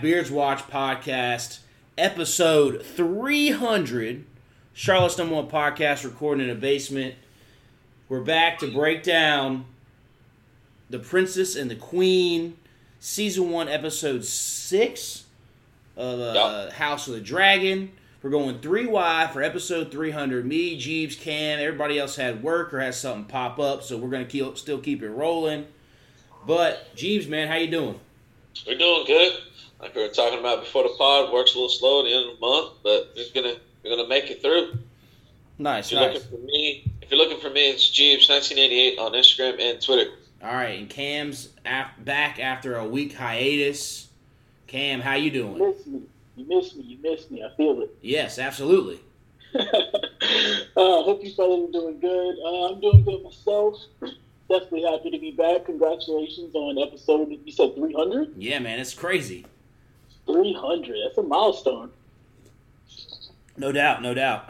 back. Beards Watch podcast, episode 300. Charlotte's number one podcast, recording in a basement. We're back to break down The Princess and the Queen, season one, episode six of uh, Yep. House of the Dragon. We're going three wide for episode 300. Me, Jeebs, Cam, everybody else had work or has something pop up, so we're gonna keep, still keep it rolling. But Jeebs, man, how you doing? We're doing good. Like we were talking about before the pod, works a little slow at the end of the month, but we're gonna we're gonna make it through. Nice, If you're nice. looking for me, if you're looking for me, it's Jeebs nineteen eighty eight on Instagram and Twitter. All right, and Cam's af- back after a week hiatus. Cam, how you You doing? miss me. You miss me. You miss me. I feel it. Yes, absolutely. uh, hope you fellas are doing good. Uh, I'm doing good myself. Definitely happy to be back. Congratulations on episode, you said 300? Yeah, man, it's crazy. 300. That's a milestone. No doubt, no doubt.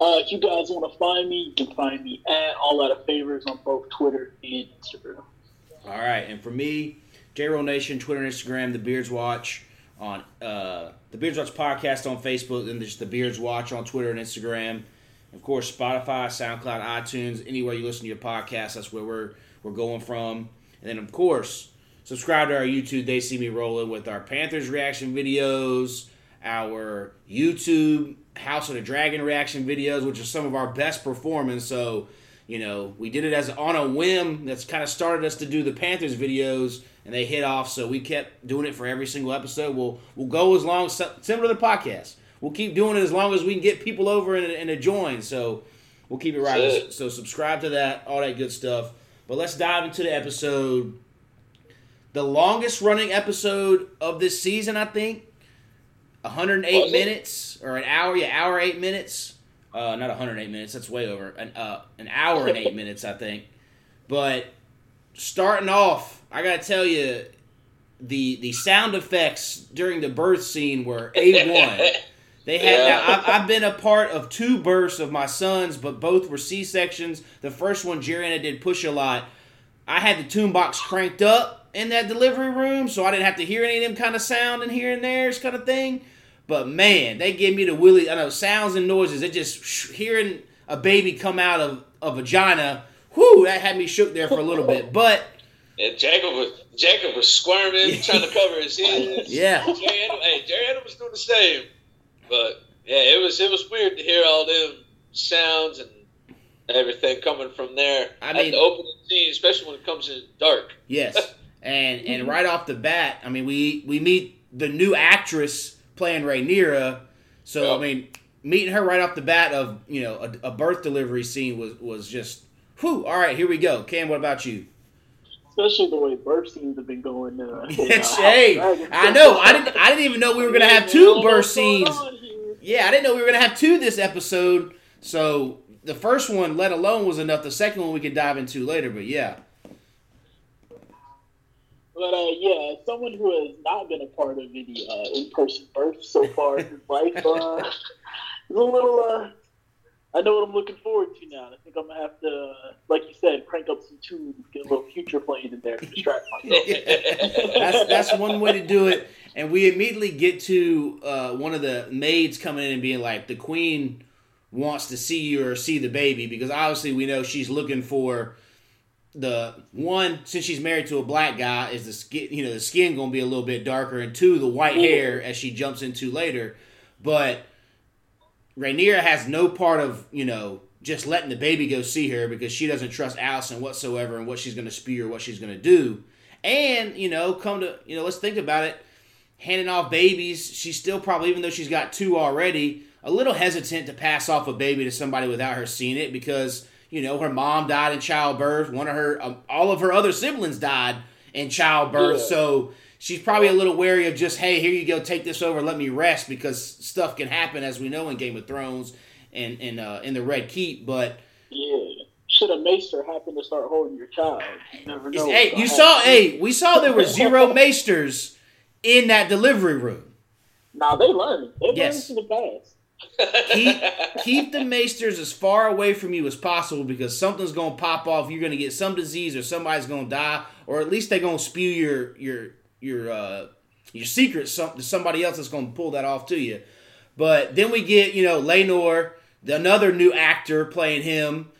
Uh, if you guys want to find me, you can find me at All Out of Favors on both Twitter and Instagram. All right, and for me, JRol Nation, Twitter and Instagram, The Beards Watch on uh, The Beards Watch podcast on Facebook, and just The Beards Watch on Twitter and Instagram. Of course, Spotify, SoundCloud, iTunes, anywhere you listen to your podcast, that's where we're we're going from. And then, of course, subscribe to our YouTube. They see me rolling with our Panthers reaction videos, our YouTube House of the Dragon reaction videos, which are some of our best performance. So, you know, we did it as on a whim. That's kind of started us to do the Panthers videos, and they hit off. So we kept doing it for every single episode. We'll we'll go as long as similar to the podcast. We'll keep doing it as long as we can get people over and, and to join. So we'll keep it right. So subscribe to that, all that good stuff. But let's dive into the episode. The longest running episode of this season, I think. 108 Was it? minutes or an hour, yeah, hour eight minutes. Uh, not 108 minutes. That's way over. An uh, an hour and eight minutes, I think. But starting off, I gotta tell you, the the sound effects during the birth scene were a one. They had. Yeah. Now, I've, I've been a part of two births of my sons, but both were C sections. The first one, Jerry and I did push a lot. I had the tune box cranked up in that delivery room, so I didn't have to hear any of them kind of sound and here and there's kind of thing. But man, they gave me the willy. I know sounds and noises. It just hearing a baby come out of a vagina. Whoo, that had me shook there for a little bit. But And Jacob was Jacob was squirming, trying to cover his ears. Yeah. Jerry Adam, hey, Jerry was doing the same. But yeah, it was it was weird to hear all them sounds and everything coming from there. I At mean- the opening scene, especially when it comes in dark. Yes, and and right off the bat, I mean, we we meet the new actress playing Rhaenyra. So I mean, meeting her right off the bat of you know a, a birth delivery scene was was just whew. All right, here we go. Cam, what about you? Especially the way birth scenes have been going. Uh, in, hey, House of Dragon. I know. I didn't. I didn't even know we were gonna have two birth scenes. Yeah, I didn't know we were gonna have two this episode. So the first one, let alone, was enough. The second one we could dive into later. But yeah, But uh, yeah, someone who has not been a part of any uh, in-person birth so far in his life, uh, it's a little. Uh, I know what I'm looking forward to now. I think I'm gonna have to, uh, like you said, crank up some tunes, get a little future playing in there to distract myself. that's that's one way to do it. And we immediately get to uh, one of the maids coming in and being like, "The queen wants to see you or see the baby," because obviously we know she's looking for the one since she's married to a black guy is the skin you know the skin gonna be a little bit darker and two the white hair as she jumps into later but Rhaenyra has no part of you know just letting the baby go see her because she doesn't trust Alicent whatsoever and what she's going to spew or what she's going to do. And you know, come to you know, let's think about it. Handing off babies, she's still probably even though she's got two already, a little hesitant to pass off a baby to somebody without her seeing it because you know her mom died in childbirth. One of her, um, all of her other siblings died in childbirth. Yeah. So she's probably a little wary of just, hey, here you go, take this over, let me rest because stuff can happen as we know in Game of Thrones and and uh, in the Red Keep. But Yeah, should a maester happen to start holding your child? You never know. hey, you saw, happen. hey, we saw there were zero maesters in that delivery room. Nah, they learn. They learn Yes. from the past. Keep keep the maesters as far away from you as possible because something's gonna pop off. You're gonna get some disease or somebody's gonna die, or at least they're gonna spew your your your uh, your secret some, to somebody else that's going to pull that off to you. But then we get you know Laenor, the, another new actor playing him.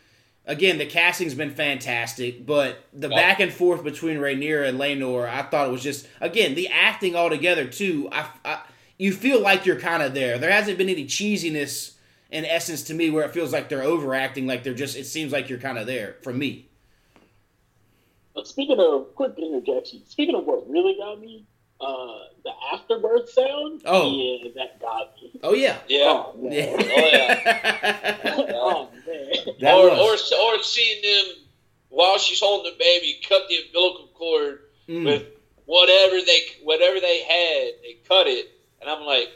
Again, the casting's been fantastic, but the Yeah. back and forth between Rhaenyra and Laenor, I thought it was just again the acting altogether too. I, I you feel like you're kind of there. There hasn't been any cheesiness in essence to me where it feels like they're overacting, like they're just. It seems like you're kind of there for me. But speaking of quick interjection, speaking of what really got me, uh, the afterbirth sound. Oh. yeah, that got me. Oh yeah, Yeah. Oh man. yeah. oh man. Or, or or seeing them while she's holding the baby cut the umbilical cord Mm. with whatever they whatever they had, they cut it, and I'm like,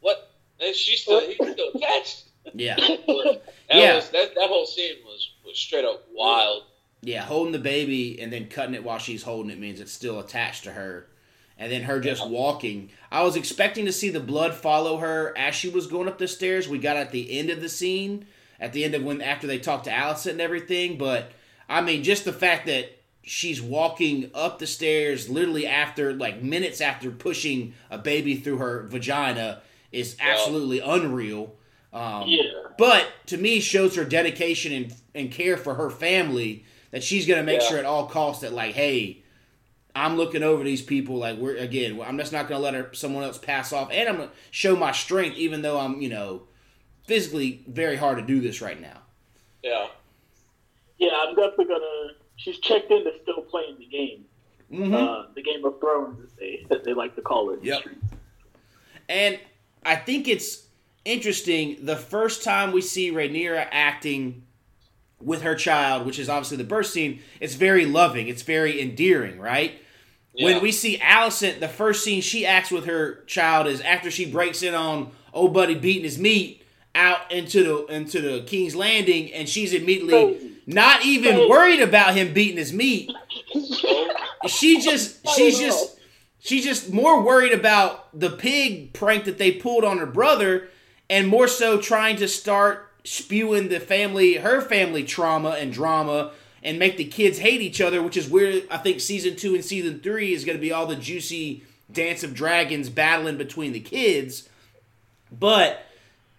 what? And she's still he's still attached. yeah. That Yeah. was that that whole scene was was straight up wild. Yeah, holding the baby and then cutting it while she's holding it means it's still attached to her. And then her just walking. I was expecting to see the blood follow her as she was going up the stairs. We got at the end of the scene, at the end of when after they talked to Alicent and everything. But I mean, just the fact that she's walking up the stairs literally after like minutes after pushing a baby through her vagina is Yeah. absolutely unreal. Um, Yeah. but to me shows her dedication and, and care for her family that she's going to make Yeah. sure at all costs that like hey i'm looking over these people like we're again i'm just not going to let her someone else pass off and i'm going to show my strength even though i'm you know physically very hard to do this right now Yeah. Yeah, I'm definitely gonna. She's checked in to still playing the game, mm-hmm. uh, the Game of Thrones, as they as they like to call it. in Yep. And I think it's interesting the first time we see Rhaenyra acting with her child, which is obviously the birth scene, it's very loving, it's very endearing, right? Yeah. When we see Alicent, the first scene she acts with her child is after she breaks in on old buddy beating his meat out into the into the King's Landing, and she's immediately Crazy. Not even worried about him beating his meat. She just I she's just she's just more worried about the pig prank that they pulled on her brother, and more so trying to start spewing the family her family trauma and drama and make the kids hate each other, which is where I think season two and season three is going to be all the juicy dance of dragons battling between the kids. But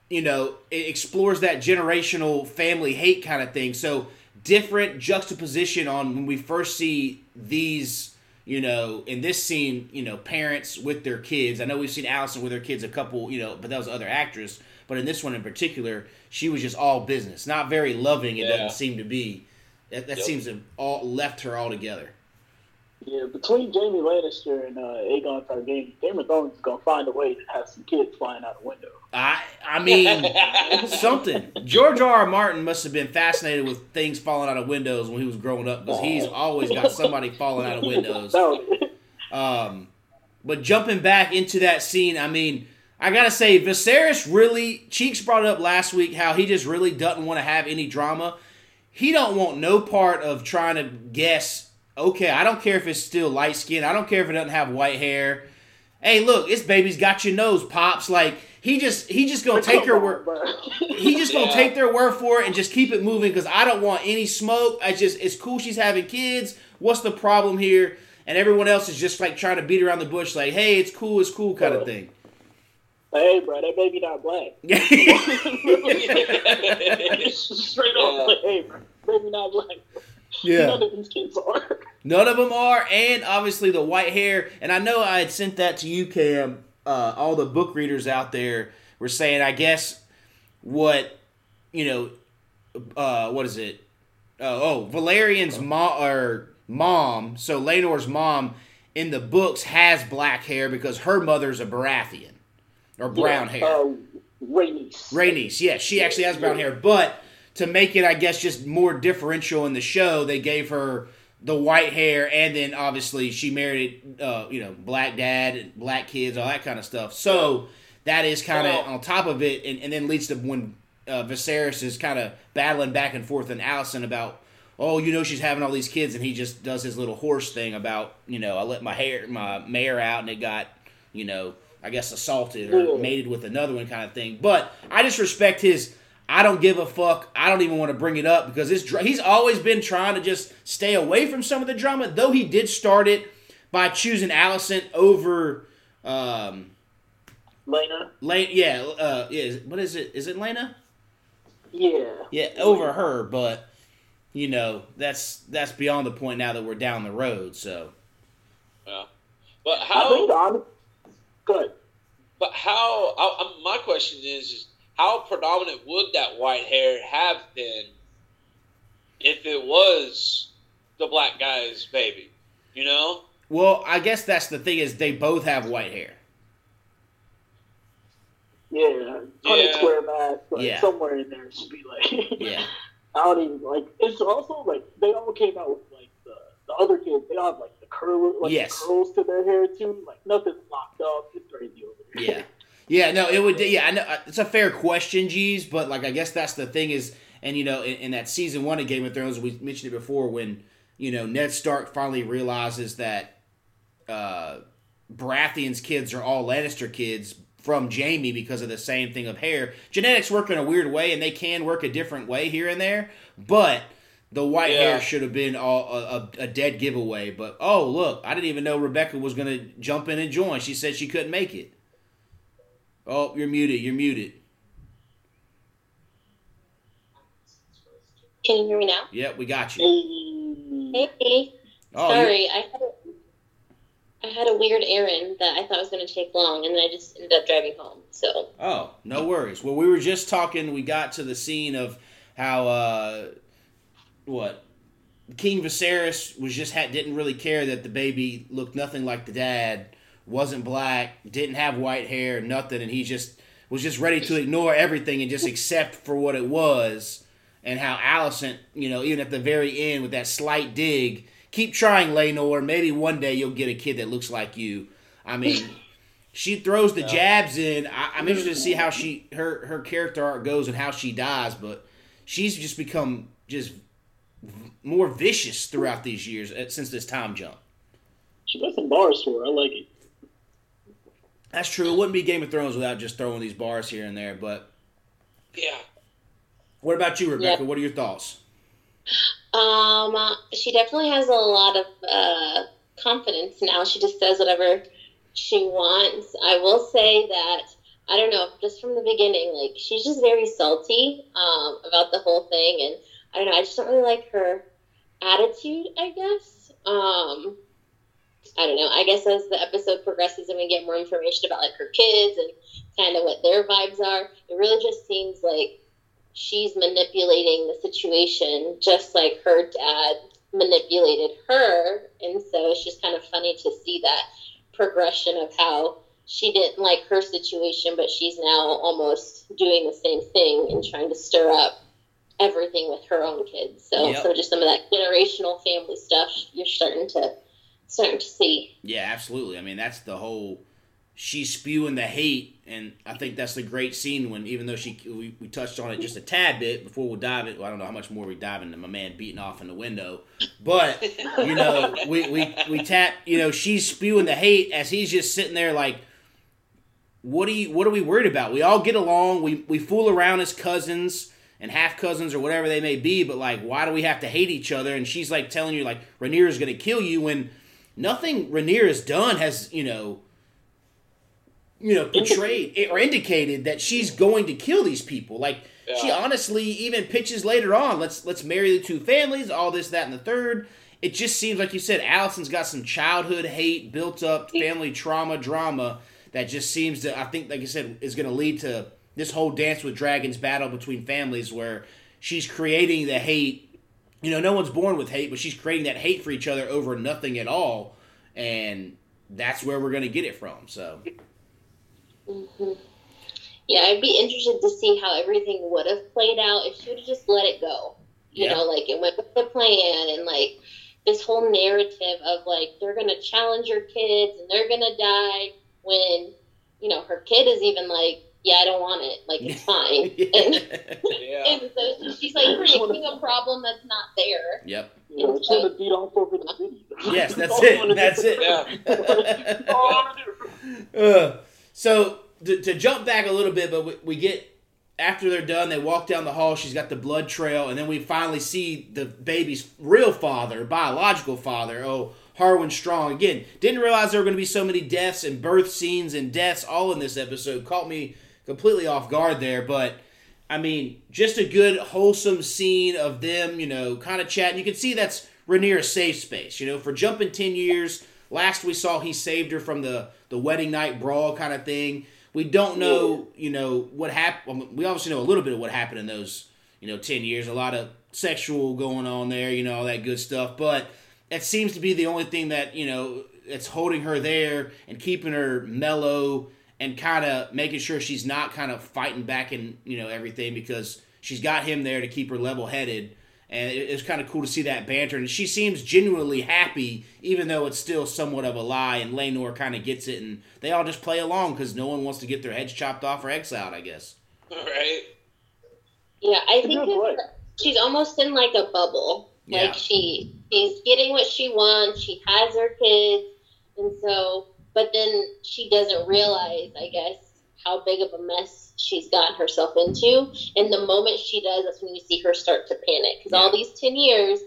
you know, it explores that generational family hate kind of thing. So different juxtaposition on when we first see these, you know, in this scene, you know, parents with their kids. I know we've seen Alicent with her kids a couple, you know, but that was other actress. But in this one in particular, she was just all business, not very loving. It Yeah. doesn't seem to be. That, that Yep. seems to have all left her altogether. Yeah, between Jaime Lannister and uh, Aegon Targaryen, Game of Thrones is gonna find a way to have some kids flying out a window. I I mean something. George R. R. Martin must have been fascinated with things falling out of windows when he was growing up because he's always got somebody falling out of windows. Um, but jumping back into that scene, I mean, I gotta say, Viserys really. Jeebs brought it up last week how he just really doesn't want to have any drama. He don't want no part of trying to guess. Okay, I don't care if it's still light skin. I don't care if it doesn't have white hair. Hey, look, this baby's got your nose, pops. Like he just he just gonna take her word bro. he just gonna Yeah. take their word for it and just keep it moving because I don't want any smoke. I just it's cool she's having kids. What's the problem here? And everyone else is just like trying to beat around the bush, like, hey, it's cool, it's cool, kind of thing. hey, bro, that baby not black. Straight off, like, hey, bro, baby not black. None of these kids are. None of them are, and obviously the white hair. And I know I had sent that to you, Cam. Uh, all the book readers out there were saying, I guess, what you know, uh, what is it? Uh, oh, Velaryon's mom or mom. So Laenor's mom in the books has black hair because her mother's a Baratheon or brown hair. Uh, Rhaenys. Rhaenys, yes, she actually has brown hair, but to make it, I guess, just more differential in the show, they gave her the white hair, and then obviously she married, uh, you know, black dad, black kids, all that kind of stuff. So that is kind of on top of it, and, and then leads to when uh, Viserys is kind of battling back and forth and Alicent about, oh, you know, she's having all these kids, and he just does his little horse thing about, you know, I let my hair, my mare out, and it got, you know, I guess assaulted or mated with another one kind of thing. But I just respect his. I don't give a fuck. I don't even want to bring it up because it's dra- he's always been trying to just stay away from some of the drama. Though he did start it by choosing Alicent over um, Laena. Lane. Yeah, uh, yeah. What is it? Is it Laena? Yeah. Yeah, over her, but you know that's that's beyond the point now that we're down the road. So Yeah. But I think how? honest. Good. But how? I, I, my question is, is how predominant would that white hair have been if it was the black guy's baby? You know? well, I guess that's the thing is they both have white hair. Yeah. Punnett Yeah. square mask. Like, Yeah. Somewhere in there should be like. Yeah, I don't even like. It's also like they all came out with like the, the other kids. They all have like the curl, like Yes. the curls to their hair too. Like nothing's locked up. It's crazy over there. yeah, yeah. No, it would. Yeah, I know uh, it's a fair question, G's, but like I guess that's the thing is, and you know, in, in that season one of Game of Thrones, we mentioned it before when you know Ned Stark finally realizes that uh, Baratheon's kids are all Lannister kids from Jaime because of the same thing of hair. Genetics work in a weird way, and they can work a different way here and there. But the white Yeah. hair should have been all, a, a, a dead giveaway. But oh look, I didn't even know Rebekah was going to jump in and join. She said she couldn't make it. Oh, you're muted. You're muted. Can you hear me now? Yep, we got you. Hey. Hey, Oh, sorry, I had a, I had a weird errand that I thought was going to take long, and then I just ended up driving home. So Oh, no worries. Well, we were just talking. We got to the scene of how uh, what King Viserys was just had didn't really care that the baby looked nothing like the dad, wasn't black, didn't have white hair, nothing, and he just was just ready to ignore everything and just accept for what it was. And how Alicent, you know, even at the very end with that slight dig, keep trying, Laenor. Maybe one day you'll get a kid that looks like you. I mean, she throws the jabs in. I, I'm interested to see how she her her character arc goes and how she dies, but she's just become just more vicious throughout these years uh, since this time jump. She got some bars for her. I like it. That's true. It wouldn't be Game of Thrones without just throwing these bars here and there. But Yeah. what about you, Rebekah? Yeah. What are your thoughts? Um, uh, she definitely has a lot of uh, confidence now. She just says whatever she wants. I will say that I don't know, just from the beginning, like she's just very salty um, about the whole thing, and I don't know. I just don't really like her attitude. I guess. Um, I don't know. I guess as the episode progresses and we get more information about like her kids and kind of what their vibes are, it really just seems like she's manipulating the situation just like her dad manipulated her. And so it's just kind of funny to see that progression of how she didn't like her situation, but she's now almost doing the same thing and trying to stir up everything with her own kids. So, Yep. so just some of that generational family stuff you're starting to starting to see. Yeah, absolutely. I mean, that's the whole. She's spewing the hate, and I think that's the great scene when, even though she, we, we touched on it just a tad bit before we'll dive it. Well, I don't know how much more we dive into my man beating off in the window, but you know, we we we tap. You know, she's spewing the hate as he's just sitting there like, what are you? What are we worried about? We all get along. We we fool around as cousins and half cousins or whatever they may be, but like, why do we have to hate each other? And she's like telling you like going to kill you when nothing Rhaenyra has done has you know. You know, portrayed or indicated that she's going to kill these people. Like she honestly even pitches later on. Let's let's marry the two families. All this, that, and the third. It just seems like you said. Alicent's got some childhood hate built up, family trauma, drama that just seems to. I think, like I said, is going to lead to this whole Dance with Dragons battle between families, where she's creating the hate. You know, no one's born with hate, but she's creating that hate for each other over nothing at all, and that's where we're going to get it from. So, hmm Yeah, I'd be interested to see how everything would have played out if she would have just let it go. You Yeah. know, like it went with the plan and like this whole narrative of like they're gonna challenge your kids and they're gonna die when you know her kid is even like, yeah, I don't want it. Like it's fine. And, Yeah. and so she's like creating a problem that's not there. yep. You know, trying to beat off over the city. Yes, that's it. That's it. Yeah. All I wanna do. Uh, so to, to jump back a little bit, but we, we get after they're done, they walk down the hall. She's got the blood trail, and then we finally see the baby's real father, biological father. Oh, Harwin Strong. Again, didn't realize there were going to be so many deaths and birth scenes and deaths all in this episode. Caught me completely off guard there, but I mean, just a good wholesome scene of them, you know, kind of chatting. You can see that's Rhaenyra's safe space, you know, for jumping ten years. Last we saw, he saved her from the the wedding night brawl kind of thing. We don't know, you know, what happened. Um, we obviously know a little bit of what happened in those, you know, ten years. A lot of sexual going on there, you know, all that good stuff. But it seems to be the only thing that you know it's holding her there and keeping her mellow and kind of making sure she's not kind of fighting back and you know everything because she's got him there to keep her level headed and it, it's kind of cool to see that banter and she seems genuinely happy even though it's still somewhat of a lie and Laenor kind of gets it and they all just play along because no one wants to get their heads chopped off or exiled I guess Right. Yeah, I think good she's almost in like a bubble. Yeah. Like she she's getting what she wants. She has her kids, and so but then she doesn't realize, I guess, how big of a mess she's gotten herself into. And the moment she does, that's when you see her start to panic. Because all these ten years,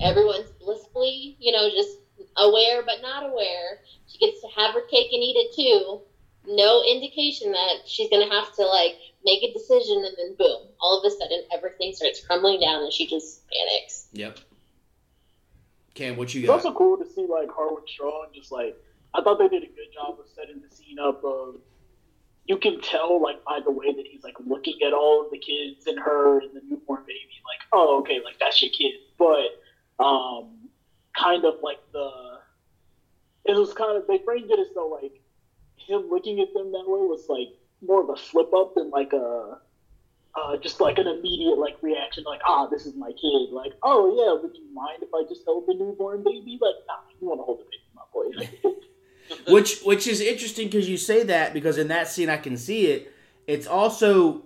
everyone's blissfully, you know, just aware but not aware. She gets to have her cake and eat it too. No indication that she's gonna have to like make a decision and then boom, all of a sudden everything starts crumbling down and she just panics. yep Cam what you It's got also cool to see like Harwin Strong just like I thought they did a good job of setting the scene up of you can tell like by the way that he's like looking at all of the kids and her and the newborn baby, like, oh okay, like that's your kid. But um kind of like the it was kind of they framed it as though like him looking at them that way was like more of a slip up than like a uh, just like an immediate like reaction, like ah, this is my kid. Like, oh yeah, would you mind if I just held the newborn baby? Like, nah, you want to hold the baby, my boy. which which is interesting because you say that because in that scene I can see it. It's also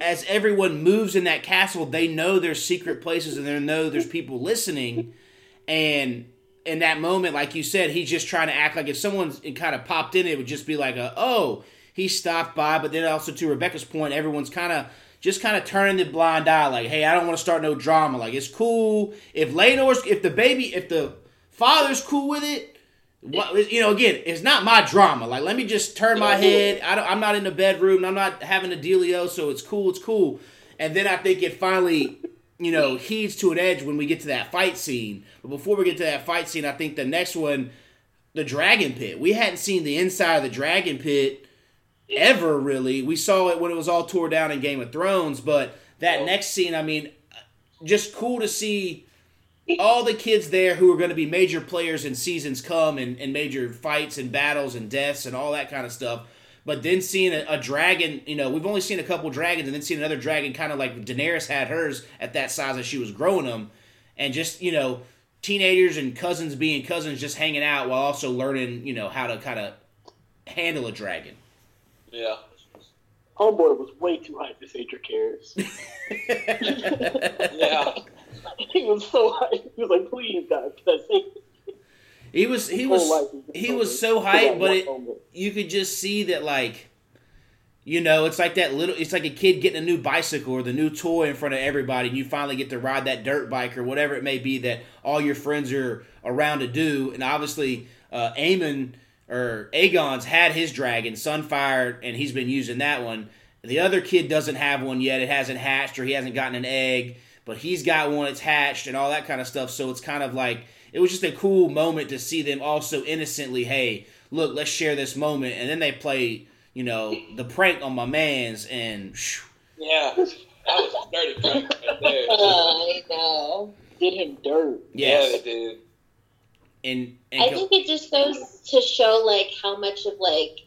as everyone moves in that castle, they know there's secret places and they know there's people listening. And in that moment, like you said, he's just trying to act like if someone kind of popped in, it would just be like a oh he stopped by. But then also to Rebekah's point, everyone's kind of just kind of turning the blind eye, like hey I don't want to start no drama. Like it's cool if Laenor's if the baby if the father's cool with it. What, you know, again, it's not my drama. Like, let me just turn my head. I don't, I'm not in the bedroom. I'm not having a dealio, so it's cool. It's cool. And then I think it finally, you know, heeds to an edge when we get to that fight scene. But before we get to that fight scene, I think the next one, the dragon pit. We hadn't seen the inside of the dragon pit ever really. We saw it when it was all tore down in Game of Thrones, but that next scene, I mean, just cool to see all the kids there who are going to be major players in seasons come and, and major fights and battles and deaths and all that kind of stuff. But then seeing a, a dragon, you know, we've only seen a couple dragons, and then seeing another dragon, kind of like Daenerys had hers at that size as she was growing them, and just you know, teenagers and cousins being cousins, just hanging out while also learning, you know, how to kind of handle a dragon. Yeah. Homeboy was way too hyped to say Dracarys. Yeah. he was so hyped. He was like, please, guys, can I say this? he was he was he was so hyped, but it, you could just see that like you know it's like that little it's like a kid getting a new bicycle or the new toy in front of everybody and you finally get to ride that dirt bike or whatever it may be that all your friends are around to do and obviously uh Aemond or Aegon's had his dragon Sunfyre and he's been using that one. The other kid doesn't have one yet. It hasn't hatched or he hasn't gotten an egg but he's got one attached and all that kind of stuff so it's kind of like it was just a cool moment to see them also innocently hey look let's share this moment and then they play you know the prank on my man's and phew, Yeah. That was a dirty prank right there. Uh, I know. Did him dirt. yes Yeah, they did. and and I co- think it just goes to show like how much of like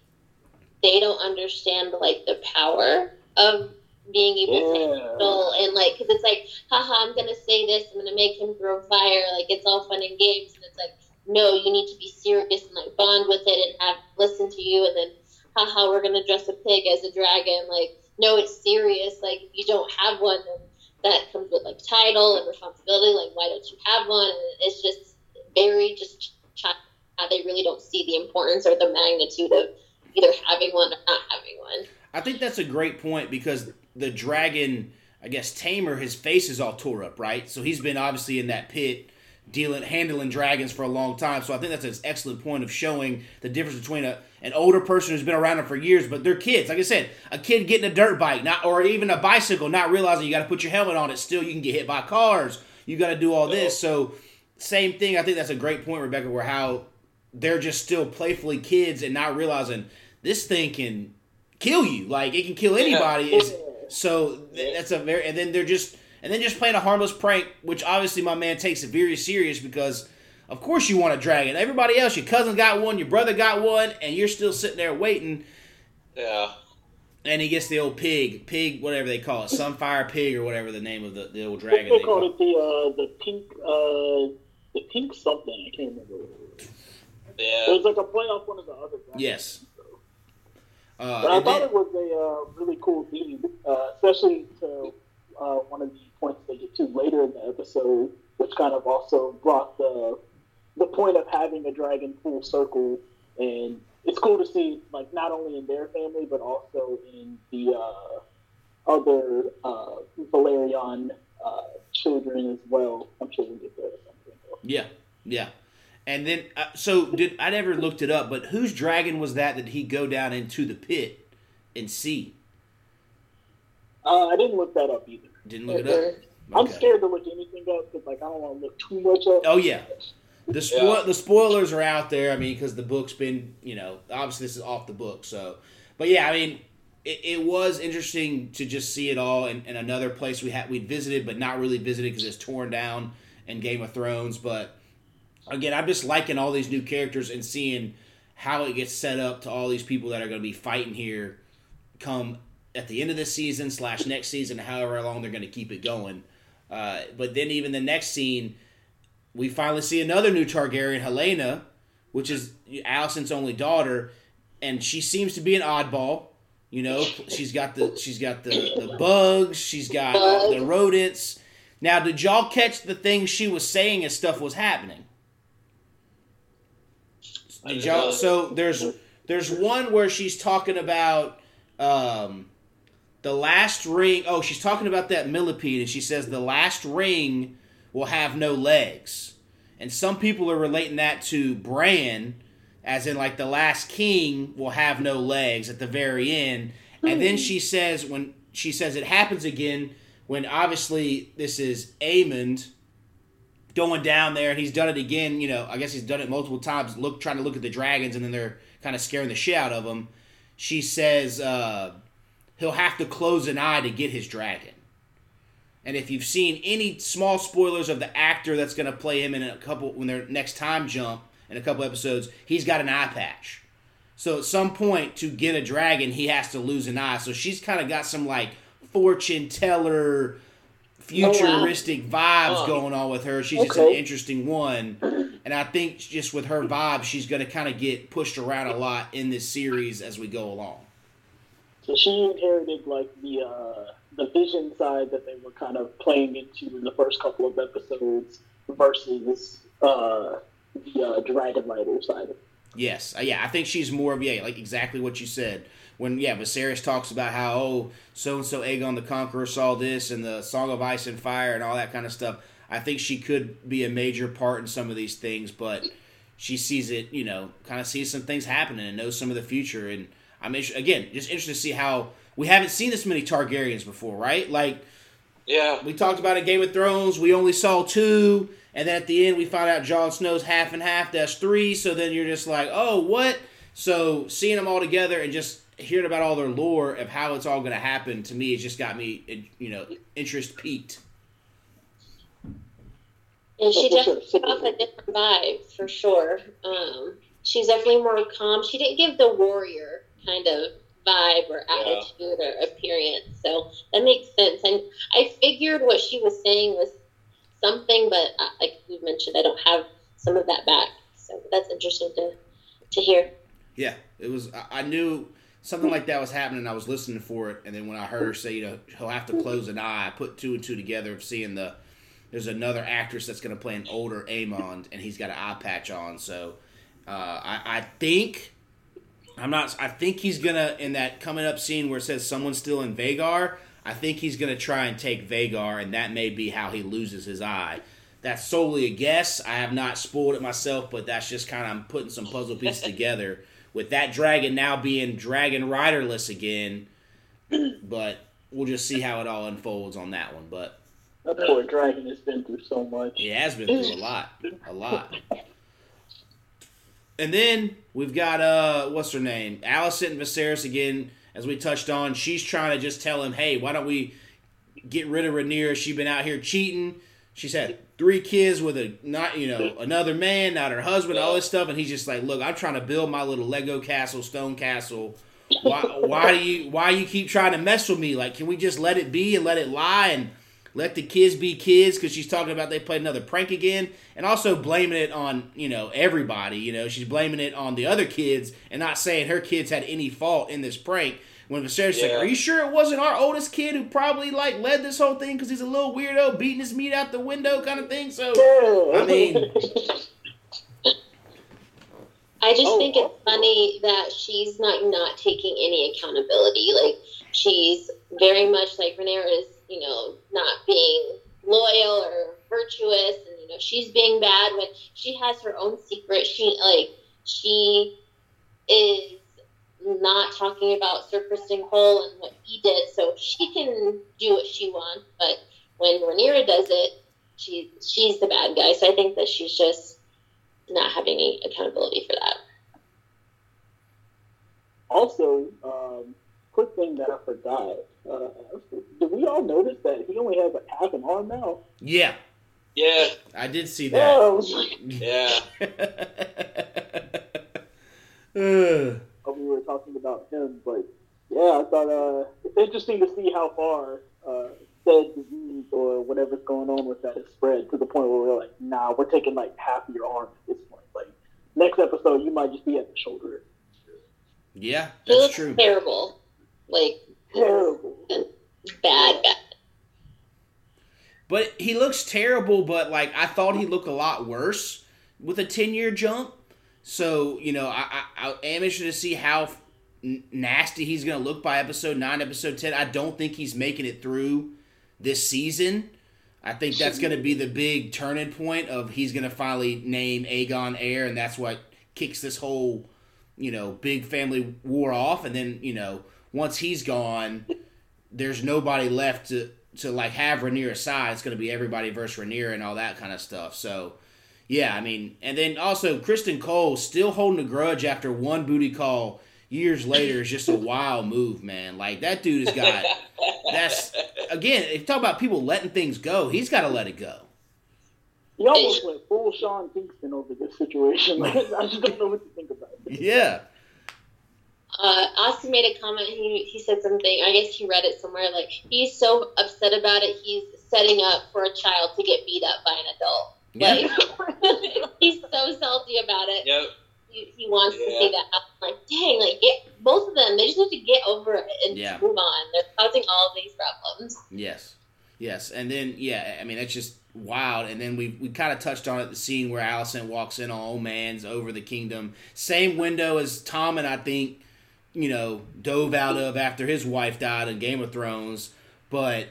they don't understand like the power of being able to Yeah. handle and like because it's like haha I'm gonna say this I'm gonna make him throw fire like it's all fun and games and it's like no you need to be serious and like bond with it and have listen to you and then haha we're gonna dress a pig as a dragon like no it's serious like if you don't have one then that comes with like title and responsibility like why don't you have one and it's just very just ch- how they really don't see the importance or the magnitude of either having one or not having one I think that's a great point because the dragon, I guess Tamer, his face is all tore up, right? So he's been obviously in that pit dealing handling dragons for a long time. So I think that's an excellent point of showing the difference between a an older person who's been around them for years, but they're kids. Like I said, a kid getting a dirt bike, not or even a bicycle, not realizing you got to put your helmet on it. Still, you can get hit by cars. You got to do all this. So same thing. I think that's a great point, Rebekah, where how they're just still playfully kids and not realizing this thing can kill you. Like it can kill anybody. It's, so th- that's a very and then they're just and then just playing a harmless prank, which obviously my man takes it very serious because of course you want a dragon. Everybody else, your cousin got one, your brother got one, and you're still sitting there waiting. Yeah. And he gets the old pig, pig, whatever they call it, Sunfyre pig or whatever the name of the, the old dragon. They they called call it the uh, the pink uh, the pink something. I can't remember. What it was. Yeah. It was like a play off one of the other. Guys. Yes. Uh, But I thought then- it was a uh, really cool theme, uh, especially to uh, one of the points they get to later in the episode, which kind of also brought the the point of having a dragon full circle. And it's cool to see, like not only in their family, but also in the uh, other uh, Velaryon uh, children as well. I'm sure we'll get there at some point. Yeah, yeah. And then, uh, so did I never looked it up? But whose dragon was that that he go down into the pit and see? Uh, I didn't look that up either. Didn't look it up. I'm scared to look anything up because like I don't want to look too much up. Oh yeah, the spo- Yeah. the spoilers are out there. I mean, because the book's been, you know, obviously this is off the book. So, but yeah, I mean, it, it was interesting to just see it all in, in another place we had we'd visited, but not really visited because it's torn down in Game of Thrones. But again, I'm just liking all these new characters and seeing how it gets set up to all these people that are going to be fighting here come at the end of this season slash next season, however long they're going to keep it going. Uh, but then even the next scene, we finally see another new Targaryen, Helaena, which is Alicent's only daughter, and she seems to be an oddball. You know, she's got the she's got the, the bugs, she's got the rodents. Now, did y'all catch the things she was saying as stuff was happening? I Did did y'all? So there's there's one where she's talking about um, the last ring. Oh, she's talking about that millipede, and she says the last ring will have no legs. And some people are relating that to Bran, as in like the last king will have no legs at the very end. And then she says when she says it happens again when obviously this is Aemond going down there and he's done it again, you know, I guess he's done it multiple times, look trying to look at the dragons and then they're kind of scaring the shit out of him. She says uh, he'll have to close an eye to get his dragon. And if you've seen any small spoilers of the actor that's going to play him in a couple when their next time jump in a couple episodes, he's got an eye patch. So at some point to get a dragon, he has to lose an eye. So she's kind of got some like fortune teller, futuristic vibes Huh. going on with her. She's just an interesting one, and I think just with her vibe, she's going to kind of get pushed around a lot in this series as we go along. So she inherited like the uh, the vision side that they were kind of playing into in the first couple of episodes versus uh, the uh, Dragon Rider side. Yes, uh, yeah, I think she's more of yeah, like exactly what you said. When yeah, Viserys talks about how oh so and so Aegon the Conqueror saw this and the Song of Ice and Fire and all that kind of stuff. I think she could be a major part in some of these things, but she sees it, you know, kind of sees some things happening and knows some of the future. And I'm again just interested to see how we haven't seen this many Targaryens before, right? Like Yeah. we talked about in Game of Thrones, we only saw two, and then at the end we found out Jon Snow's half and half. That's three. So then you're just like, oh, what? So seeing them all together and just hearing about all their lore of how it's all going to happen to me, it just got me, you know, interest peaked. And she For sure. definitely off a different vibe for sure. Um, she's definitely more calm. She didn't give the warrior kind of vibe or Yeah. attitude or appearance, so that makes sense. And I figured what she was saying was something, but uh, like you mentioned, I don't have some of that back, so that's interesting to to hear. Yeah, it was. I- I knew something like that was happening. I was listening for it, and then when I heard her say, you know, he'll have to close an eye, I put two and two together of seeing the. There's another actress that's going to play an older Aemond, and he's got an eye patch on. So, uh, I, I think. I'm not. I think he's gonna in that coming up scene where it says someone's still in Vhagar. I think he's gonna try and take Vhagar, and that may be how he loses his eye. that's solely a guess. I have not spoiled it myself, but that's just kind of I'm putting some puzzle pieces together with that dragon now being dragon riderless again. But we'll just see how it all unfolds on that one. But that poor dragon has been through so much. It has been through a lot, a lot. And then we've got uh, what's her name, and Viserys again. As we touched on, she's trying to just tell him, hey, why don't we get rid of Rhaenyra? She's been out here cheating. She's had three kids with a not you know another man, not her husband, all this stuff, and he's just like, look, I'm trying to build my little Lego castle, stone castle. Why, why do you why you keep trying to mess with me? Like, can we just let it be and let it lie and let the kids be kids? Because she's talking about they played another prank again, and also blaming it on you know everybody. You know, she's blaming it on the other kids and not saying her kids had any fault in this prank. When Viserys yeah. like, "Are you sure it wasn't our oldest kid who probably like led this whole thing because he's a little weirdo, beating his meat out the window, kind of thing?" So, I mean, I just oh, think it's funny that she's not not taking any accountability. Like she's very much like Rhaenyra is, you know, not being loyal or virtuous, and you know she's being bad when she has her own secret. She like she is not talking about Sir Criston Cole and what he did, so she can do what she wants. But when Rhaenyra does it, she she's the bad guy. So I think that she's just not having any accountability for that. Also, um, quick thing that I forgot. Uh, did we all notice that he only has like half an arm now? Yeah. Yeah. I did see that. Yeah. yeah. we were talking about him, but yeah, I thought uh, it's interesting to see how far uh, said disease or whatever's going on with that has spread to the point where we're like, nah, we're taking like half of your arm at this point. Like next episode, you might just be at the shoulder. Yeah, that's looks true. Terrible, like terrible, bad, bad. But he looks terrible. But like I thought he looked a lot worse with a ten year jump. So you know, I, I, I am interested to see how nasty he's going to look by episode nine, episode ten. I don't think he's making it through this season. I think that's going to be the big turning point of he's going to finally name Aegon heir, and that's what kicks this whole you know big family war off. And then you know once he's gone, there's nobody left to to like have Rhaenyra side. It's going to be everybody versus Rhaenyra and all that kind of stuff. So yeah, I mean, and then also Criston Cole still holding a grudge after one booty call years later is just a wild move, man. Like that dude has got that's again, if you talk about people letting things go, he's got to let it go. He almost went full Sean Kingston over this situation. I just don't know what to think about it. Yeah. Uh, Austin made a comment. He, he said something. I guess he read it somewhere. Like he's so upset about it, he's setting up for a child to get beat up by an adult. Like, he's so salty about it. Yep. He, he wants yeah. to see that. I'm like, dang, like get both of them. They just need to get over it and yeah. move on. They're causing all of these problems. Yes, yes, and then yeah, I mean it's just wild. And then we we kind of touched on it the scene where Alicent walks in on old man's over the kingdom, same window as Tommen I think you know dove out of after his wife died in Game of Thrones, but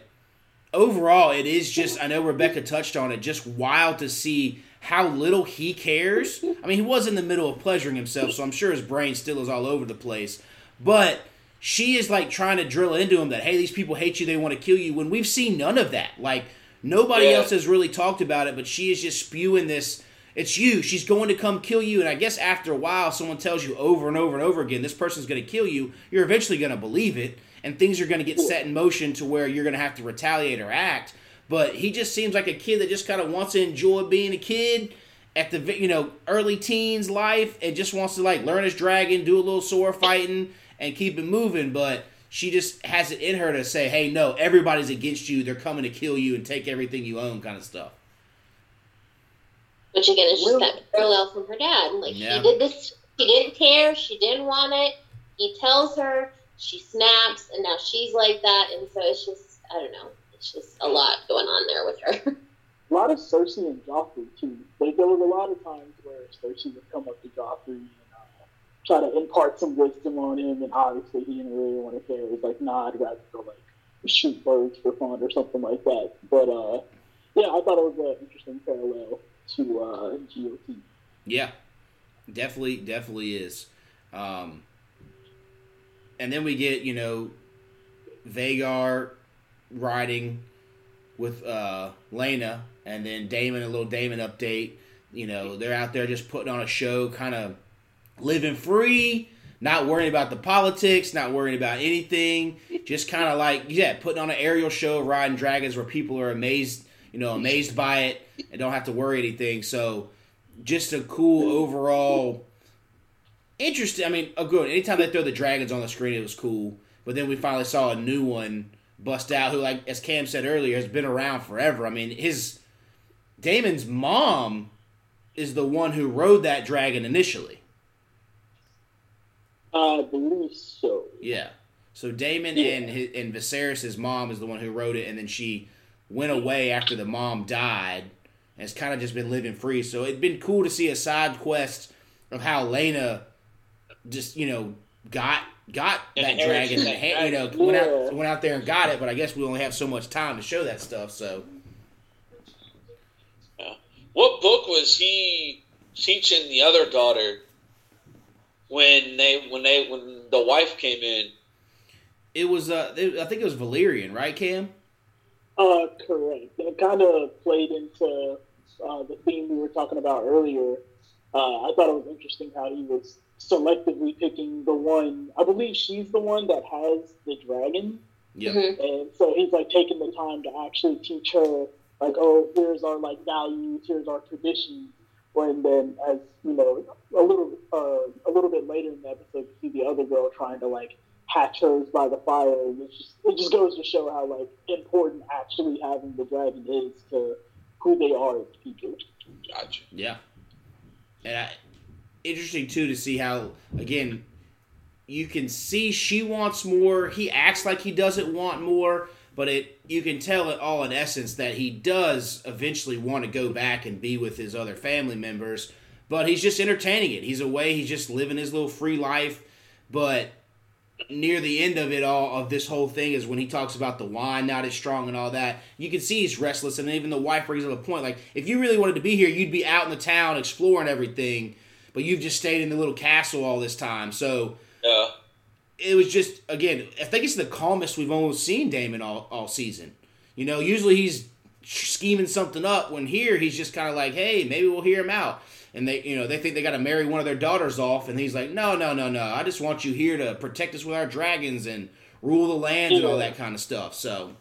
overall, it is just, I know Rebekah touched on it, just wild to see how little he cares. I mean, he was in the middle of pleasuring himself, so I'm sure his brain still is all over the place. But she is like trying to drill into him that, hey, these people hate you, they want to kill you, when we've seen none of that. Like, nobody yeah. else has really talked about it, but she is just spewing this. It's you. She's going to come kill you. And I guess after a while, someone tells you over and over and over again, this person's going to kill you, you're eventually going to believe it and things are going to get set in motion to where you're going to have to retaliate or act. But he just seems like a kid that just kind of wants to enjoy being a kid at the you know early teens life and just wants to like learn his dragon, do a little sword fighting, and keep it moving. But she just has it in her to say, "Hey, no, everybody's against you. They're coming to kill you and take everything you own," kind of stuff. Which again is just that parallel from her dad. Like yeah. he did this, she didn't care, she didn't want it. He tells her, she snaps, and now she's like that, and so it's just I don't know, it's just a lot going on there with her. A lot of Cersei and Joffrey too. Like there was a lot of times where Cersei would come up to Joffrey and uh, try to impart some wisdom on him, and obviously he didn't really want to hear. It was like, nah, I'd rather go like shoot birds for fun or something like that. But uh, yeah, I thought it was an interesting parallel to uh, GOT. Yeah, definitely, definitely is. Um, and then we get you know Vhagar riding with uh, Laena, and then Daemon a little Daemon update. You know they're out there just putting on a show, kind of living free, not worrying about the politics, not worrying about anything, just kind of like yeah, putting on an aerial show, riding dragons where people are amazed, you know, amazed by it and don't have to worry anything. So just a cool overall interesting. I mean, a good. Anytime they throw the dragons on the screen, it was cool. But then we finally saw a new one bust out, who, like as Cam said earlier, has been around forever. I mean, his Daemon's mom is the one who rode that dragon initially. I believe so. Yeah. So Daemon Yeah. and his, and Viserys' mom is the one who wrote it, and then she went away after the mom died, and has kind of just been living free. So it'd been cool to see a side quest of how Laena just you know got got that dragon, that you know went out went out there and got it. But I guess we only have so much time to show that stuff. So What book was he teaching the other daughter when they when they when the wife came in? it was uh I think it was Valyrian, right, Cam? Uh, correct. And it kind of played into uh, the theme we were talking about earlier. Uh, I thought it was interesting how he was selectively picking the one. I believe she's the one that has the dragon, Yeah. Mhm. and so he's like taking the time to actually teach her, like, oh, here's our like values, here's our traditions. When then, as you know, a little uh, a little bit later in the episode, you see the other girl trying to like hatch hers by the fire, and it's just it just goes to show how like important actually having the dragon is to who they are as people. Gotcha. Yeah. And I, interesting too to see how again you can see she wants more. He acts like he doesn't want more, but it you can tell it all in essence that he does eventually want to go back and be with his other family members, but he's just entertaining it. He's away, he's just living his little free life, but near the end of it all of this whole thing is when he talks about the wine not as strong and all that. You can see he's restless and even the wife brings up a point like if you really wanted to be here you'd be out in the town exploring everything but you've just stayed in the little castle all this time. So Yeah. it was just again i think it's the calmest we've almost seen daemon all, all season. You know usually he's scheming something up when here he's just kind of like hey maybe we'll hear him out and they you know they think they got to marry one of their daughters off and he's like no no no no. I just want you here to protect us with our dragons and rule the lands and all that kind of stuff so.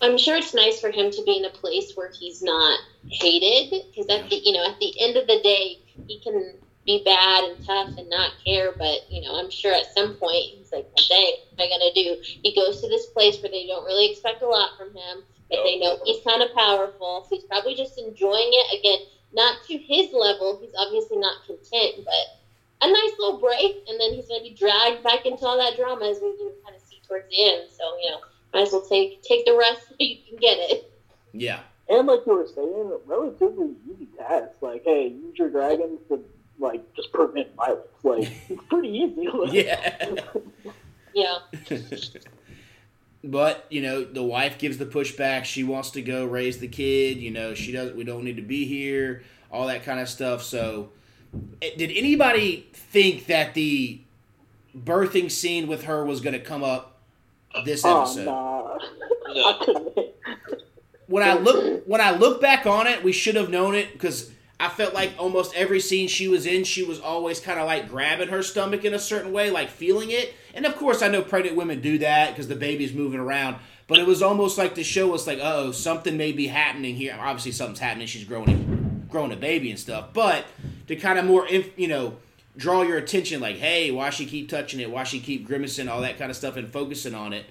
I'm sure it's nice for him to be in a place where he's not hated because at the you know at the end of the day he can be bad and tough and not care but you know I'm sure at some point he's like well, dang what am I gonna do? He goes to this place where they don't really expect a lot from him but they know he's kind of powerful so he's probably just enjoying it again not to his level he's obviously not content but a nice little break and then he's gonna be dragged back into all that drama as we can kind of see towards the end so you know might as well take take the rest so you can get it. yeah And like you were saying, relatively easy task. Like, hey, use your dragons to like just prevent violence. Like, it's pretty easy. Like, yeah Yeah. but you know the wife gives the pushback she wants to go raise the kid you know she doesn't. we don't need to be here all that kind of stuff so eh, did anybody think that the birthing scene with her was going to come up this Oh, episode nah. No. I when i look when i look back on it we should have known it because i felt like almost every scene she was in she was always kind of like grabbing her stomach in a certain way like feeling it and of course i know pregnant women do that because the baby's moving around but it was almost like the show was like oh something may be happening here. Obviously something's happening. She's growing growing a baby and stuff. But to kind of more you know draw your attention like hey why she keep touching it? Why she keep grimacing? All that kind of stuff and focusing on it.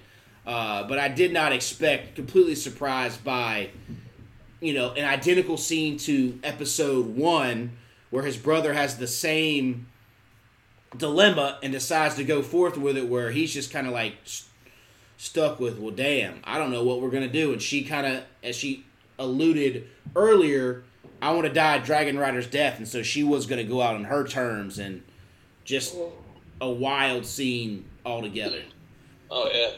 Uh, but i did not expect completely surprised by you know an identical scene to episode one where his brother has the same dilemma and decides to go forth with it where he's just kind of like st- stuck with well damn i don't know what we're gonna do and she kind of as she alluded earlier i want to die dragon rider's death and so she was gonna go out on her terms and just a wild scene altogether Oh yeah.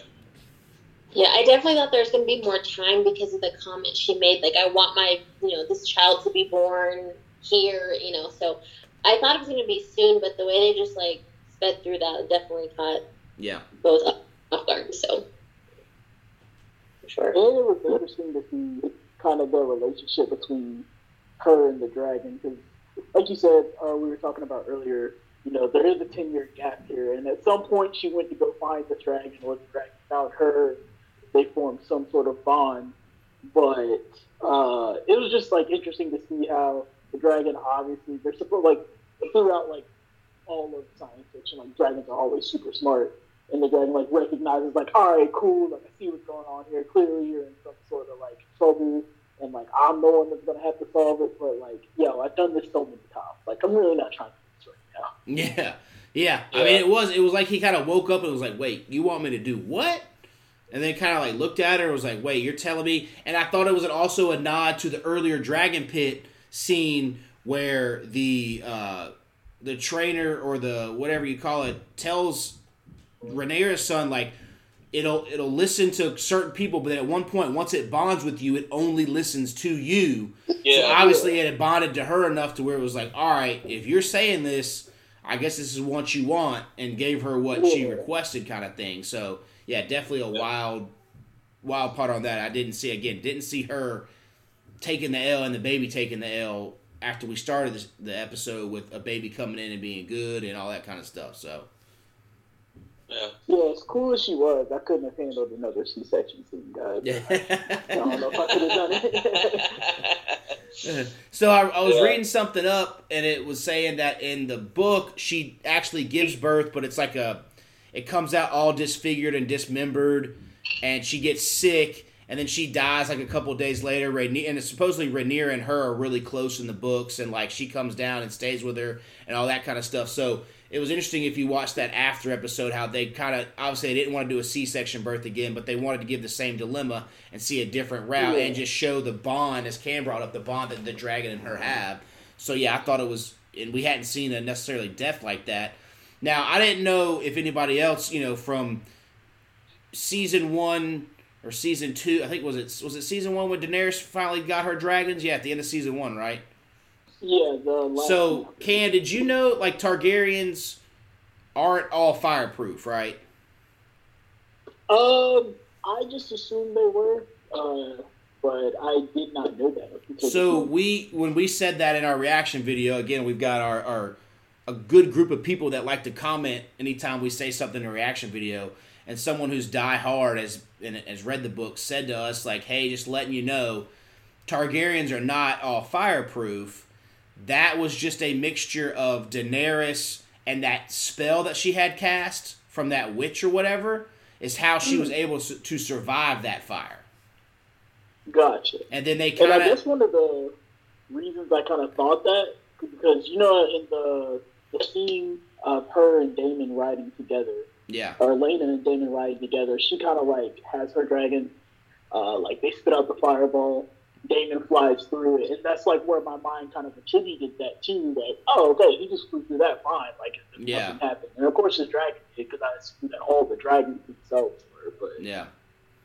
Yeah, I definitely thought there was going to be more time because of the comment she made. Like, I want my, you know, this child to be born here, you know. So I thought it was going to be soon, but the way they just like sped through that definitely caught Yeah. both off guard. So for sure. And it was interesting to see kind of the relationship between her and the dragon because, like you said, uh, we were talking about earlier. You know, there is a ten year gap here, and at some point she went to go find the dragon, or the dragon found her. They formed some sort of bond, but uh, it was just like interesting to see how the dragon obviously they're supposed like throughout like all of science fiction, like dragons are always super smart, and the dragon like recognizes like, all right, cool, like I see what's going on here. Clearly, you're in some sort of like trouble, and like I'm the one that's gonna have to solve it. But like, yo, I've done this so many times. Like, I'm really not trying to do this right now. Yeah. Yeah. I Yeah. mean, it was it was like he kind of woke up and was like, "Wait, you want me to do what?" And then kind of like looked at her and was like, "Wait, you're telling me?" And I thought it was also a nod to the earlier Dragon Pit scene where the uh, the trainer or the whatever you call it tells Rhaenyra's son like it'll it'll listen to certain people, but at one point, once it bonds with you, it only listens to you. Yeah. So obviously, it had bonded to her enough to where it was like, all right, if you're saying this, I guess this is what you want, and gave her what she requested, kind of thing. So yeah, definitely a wild, wild part on that. I didn't see again, didn't see her taking the L and the baby taking the L after we started this, the episode with a baby coming in and being good and all that kind of stuff. So yeah. Yeah, as cool as she was, I couldn't have handled another C-section scene, guys. I don't know if I could have done it. so I, I was Yeah. reading something up, and it was saying that in the book she actually gives birth, but it's like a, it comes out all disfigured and dismembered, and she gets sick, and then she dies like a couple days later. Rhaenyra, and supposedly Rhaenyra and her are really close in the books, and like she comes down and stays with her and all that kind of stuff. So it was interesting if you watched that after episode how they kind of obviously they didn't want to do a C-section birth again, but they wanted to give the same dilemma and see a different route Yeah. and just show the bond as Cam brought up the bond that the dragon and her have. So yeah, I thought it was, and we hadn't seen a necessarily death like that. Now I didn't know if anybody else, you know, from season one or season two. I think was it was it season one when Daenerys finally got her dragons? Yeah, at the end of season one, right? yeah, the last So, Can, did you know like Targaryens aren't all fireproof, right? Um, I just assumed they were, uh, but I did not know that. So we when we said that in our reaction video, again, we've got our, our a good group of people that like to comment anytime we say something in a reaction video. And someone who's die hard has and has read the book said to us like, "Hey, just letting you know, Targaryens are not all fireproof. That was just a mixture of Daenerys and that spell that she had cast from that witch or whatever is how she was able to to survive that fire. gotcha. And then they And kind I of guess one of the reasons I kind of thought that because you know in the the scene of her and Daemon riding together, yeah. or Laena and Daemon riding together, she kind of like has her dragon, uh, like they spit out the fireball. Daemon flies through it, and that's like where my mind kind of attributed that to. Like, oh, okay, he just flew through that fine, like Yeah. nothing happened. And of course, his dragon did because I assume that all the dragons themselves were. But Yeah.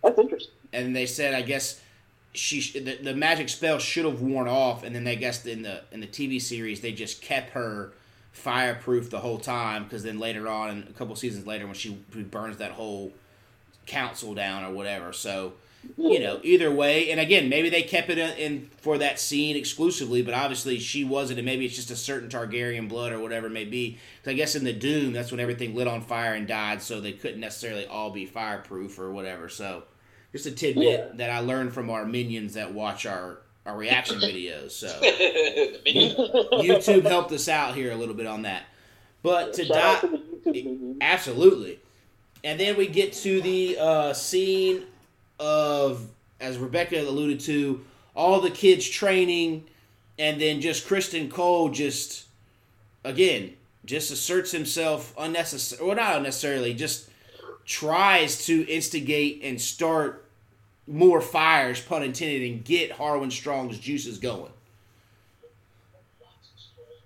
that's interesting. and they said I guess she the, the magic spell should have worn off, and then they guess in the in the TV series they just kept her fireproof the whole time because then later on, and a couple seasons later, when she burns that whole council down or whatever, so. You know, either way, and again, maybe they kept it in, for that scene exclusively, but obviously she wasn't, and maybe it's just a certain Targaryen blood or whatever it may be. 'Cause I guess in the Doom, that's when everything lit on fire and died, so they couldn't necessarily all be fireproof or whatever. So, just a tidbit Yeah. that I learned from our minions that watch our, our reaction videos. So YouTube helped us out here a little bit on that. But to die, to the YouTube minions. absolutely. And then we get to the uh, scene of, as Rebekah alluded to, all the kids training, and then just Criston Cole just, again, just asserts himself unnecessary, well, not unnecessarily, just tries to instigate and start more fires, pun intended, and get Harwin Strong's juices going.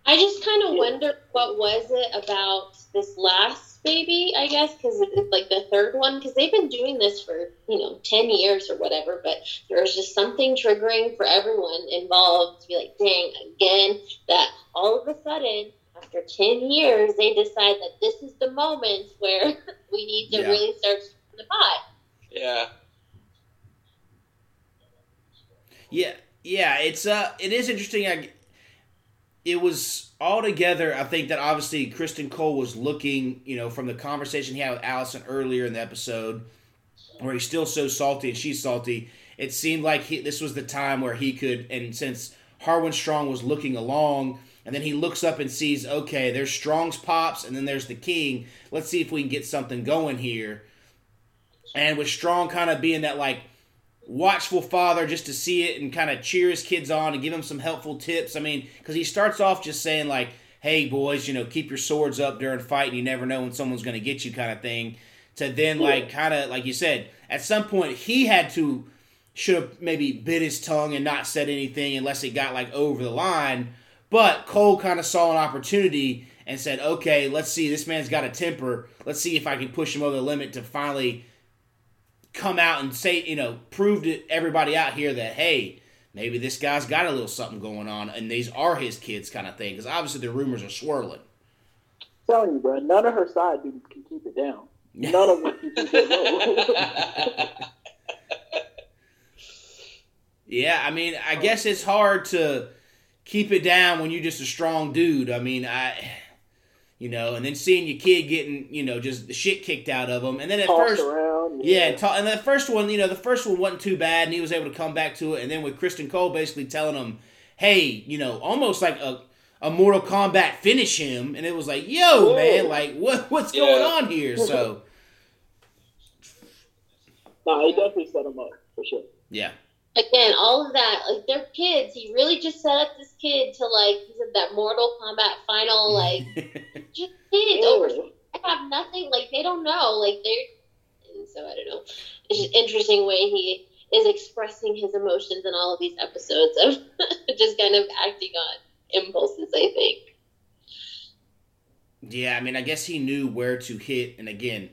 I just kind of wonder what was it about this last baby, I guess, because it's like the third one, because they've been doing this for, you know, 10 years or whatever, but there's just something triggering for everyone involved to be like, dang, again, that all of a sudden, after 10 years, they decide that this is the moment where we need to Yeah. really start the pot. Yeah. Yeah, yeah, it's uh, it is interesting. I, it was all together. I think that obviously Criston Cole was looking, you know, from the conversation he had with Alicent earlier in the episode, where he's still so salty and she's salty. It seemed like he, this was the time where he could, and since Harwin Strong was looking along, and then he looks up and sees, okay, there's Strong's pops, and then there's the King. Let's see if we can get something going here. And with Strong kind of being that like watchful father just to see it and kind of cheer his kids on and give them some helpful tips. I mean, because he starts off just saying like, "Hey boys, you know, keep your swords up during fight. You never know when someone's going to get you," kind of thing. To then like kind of like you said, at some point he had to should have maybe bit his tongue and not said anything unless it got like over the line. But Cole kind of saw an opportunity and said, "Okay, let's see. This man's got a temper. Let's see if I can push him over the limit to finally." Come out and say, you know, prove to everybody out here that hey, maybe this guy's got a little something going on, and these are his kids, kind of thing. Because obviously the rumors are swirling. telling you, bro, none of her side dudes can keep it down. None of them can keep it low. Yeah, I mean, I guess it's hard to keep it down when you're just a strong dude. I mean, I, you know, and then seeing your kid getting, you know, just the shit kicked out of him, and then at Tossed first, around. Yeah, and, ta- and the first one, you know, the first one wasn't too bad, and he was able to come back to it. And then with Criston Cole basically telling him, "Hey, you know, almost like a a Mortal Kombat finish him," and it was like, "Yo, Yeah. man, like what what's Yeah. going on here?" So Nah, he definitely set him up for sure. yeah, Again, all of that, like they're kids. He really just set up this kid to like he said that Mortal Kombat final, like just kids over they have nothing like they don't know like they're and so i don't know it's just interesting way he is expressing his emotions in all of these episodes of just kind of acting on impulses i think yeah. I mean, I guess he knew where to hit, and again,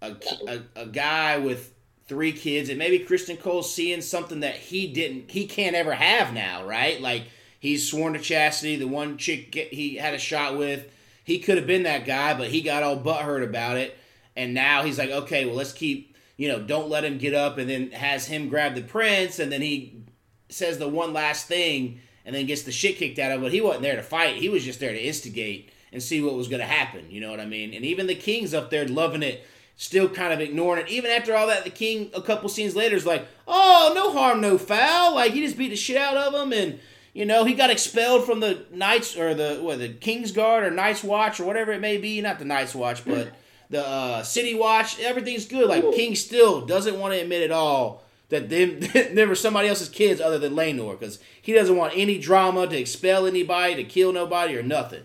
a a, a guy with three kids, and maybe Criston Cole seeing something that he didn't, he can't ever have now, right? Like he's sworn to chastity. The one chick get, he had a shot with, he could have been that guy, but he got all butthurt about it, and now he's like, okay, well, let's keep, you know, don't let him get up, and then has him grab the prince, and then he says the one last thing, and then gets the shit kicked out of him. But he wasn't there to fight; he was just there to instigate and see what was going to happen. You know what I mean? And even the king's up there loving it still kind of ignoring it. Even after all that, the king a couple scenes later is like, "Oh, no harm, no foul." Like he just beat the shit out of him, and you know he got expelled from the Knights or the what the King's Guard or Night's Watch or whatever it may be. Not the Night's Watch, but the uh, City Watch. Everything's good. Like King still doesn't want to admit at all that them there were somebody else's kids other than Laenor because he doesn't want any drama to expel anybody, to kill nobody, or nothing.